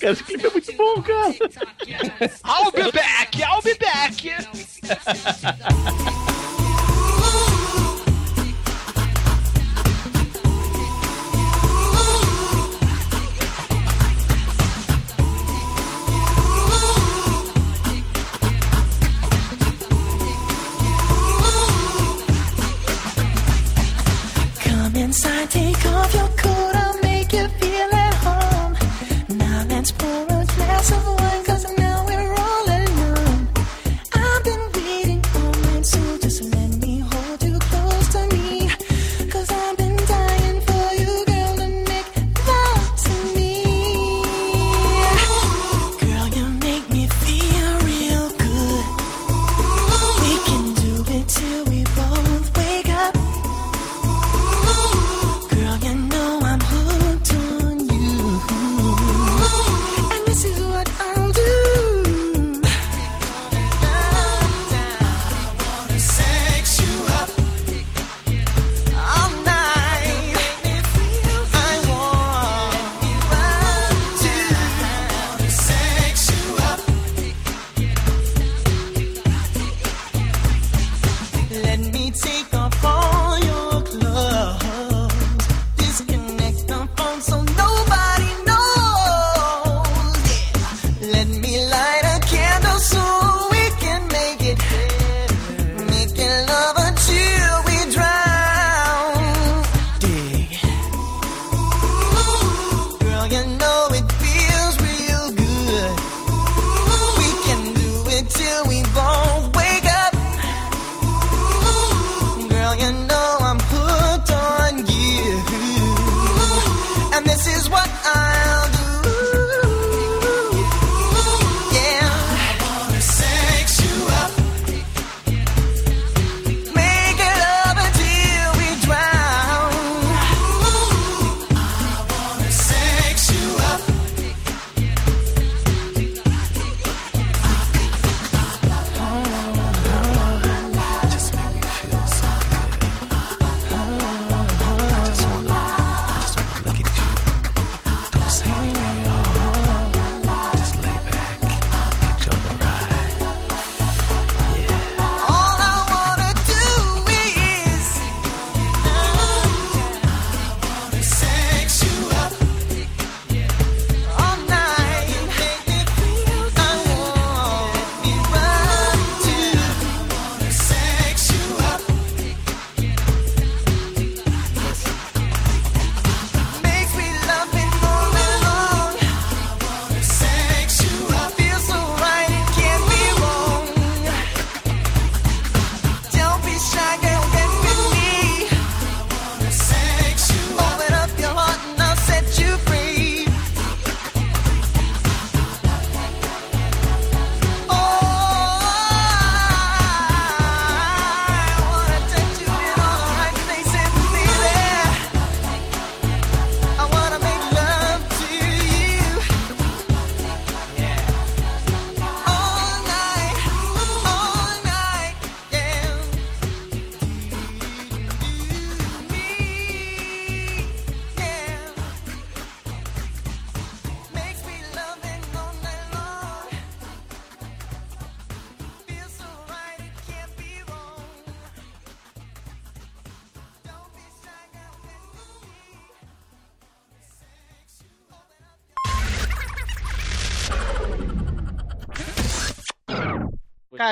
cara, esse clipe é muito bom, cara. I'll be back, I'll be back.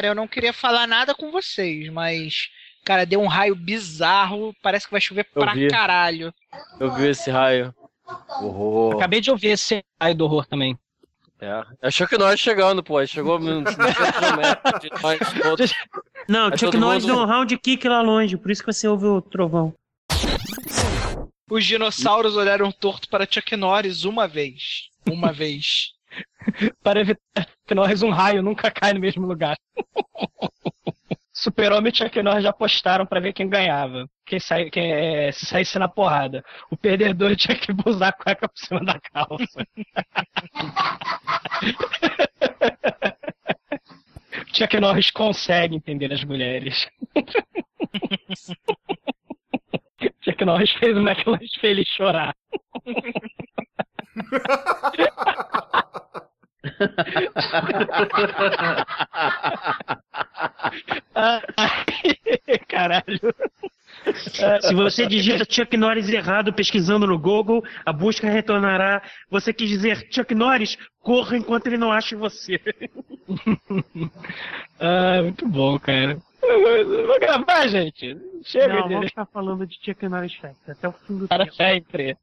Cara, eu não queria falar nada com vocês, mas. Cara, deu um raio bizarro. Parece que vai chover eu pra vi. caralho. Eu vi esse raio. Horror. Acabei de ouvir esse raio do horror também. É. Achou que nós chegando, pô. Chegou Não, tinha que nós deu um round kick lá longe, por isso que você ouve o trovão. Os dinossauros olharam torto para Chuck Norris uma vez. Uma vez. para evitar nós, um raio nunca cai no mesmo lugar. Super-Homem e Chuck Norris já apostaram para ver quem ganhava. Quem, sai, quem é, se saísse na porrada. O perdedor tinha que usar a cueca por cima da calça. Chuck Norris consegue entender as mulheres. Chuck Norris fez o McLanche feliz chorar. Caralho. Se você digita Chuck Norris errado pesquisando no Google, a busca retornará. Você quis dizer Chuck Norris, corra enquanto ele não ache você. Ah, muito bom, cara. Vou gravar, gente. Chega não, de... vamos ficar falando de Chuck Norris Facts até o fim do Para tempo. sempre.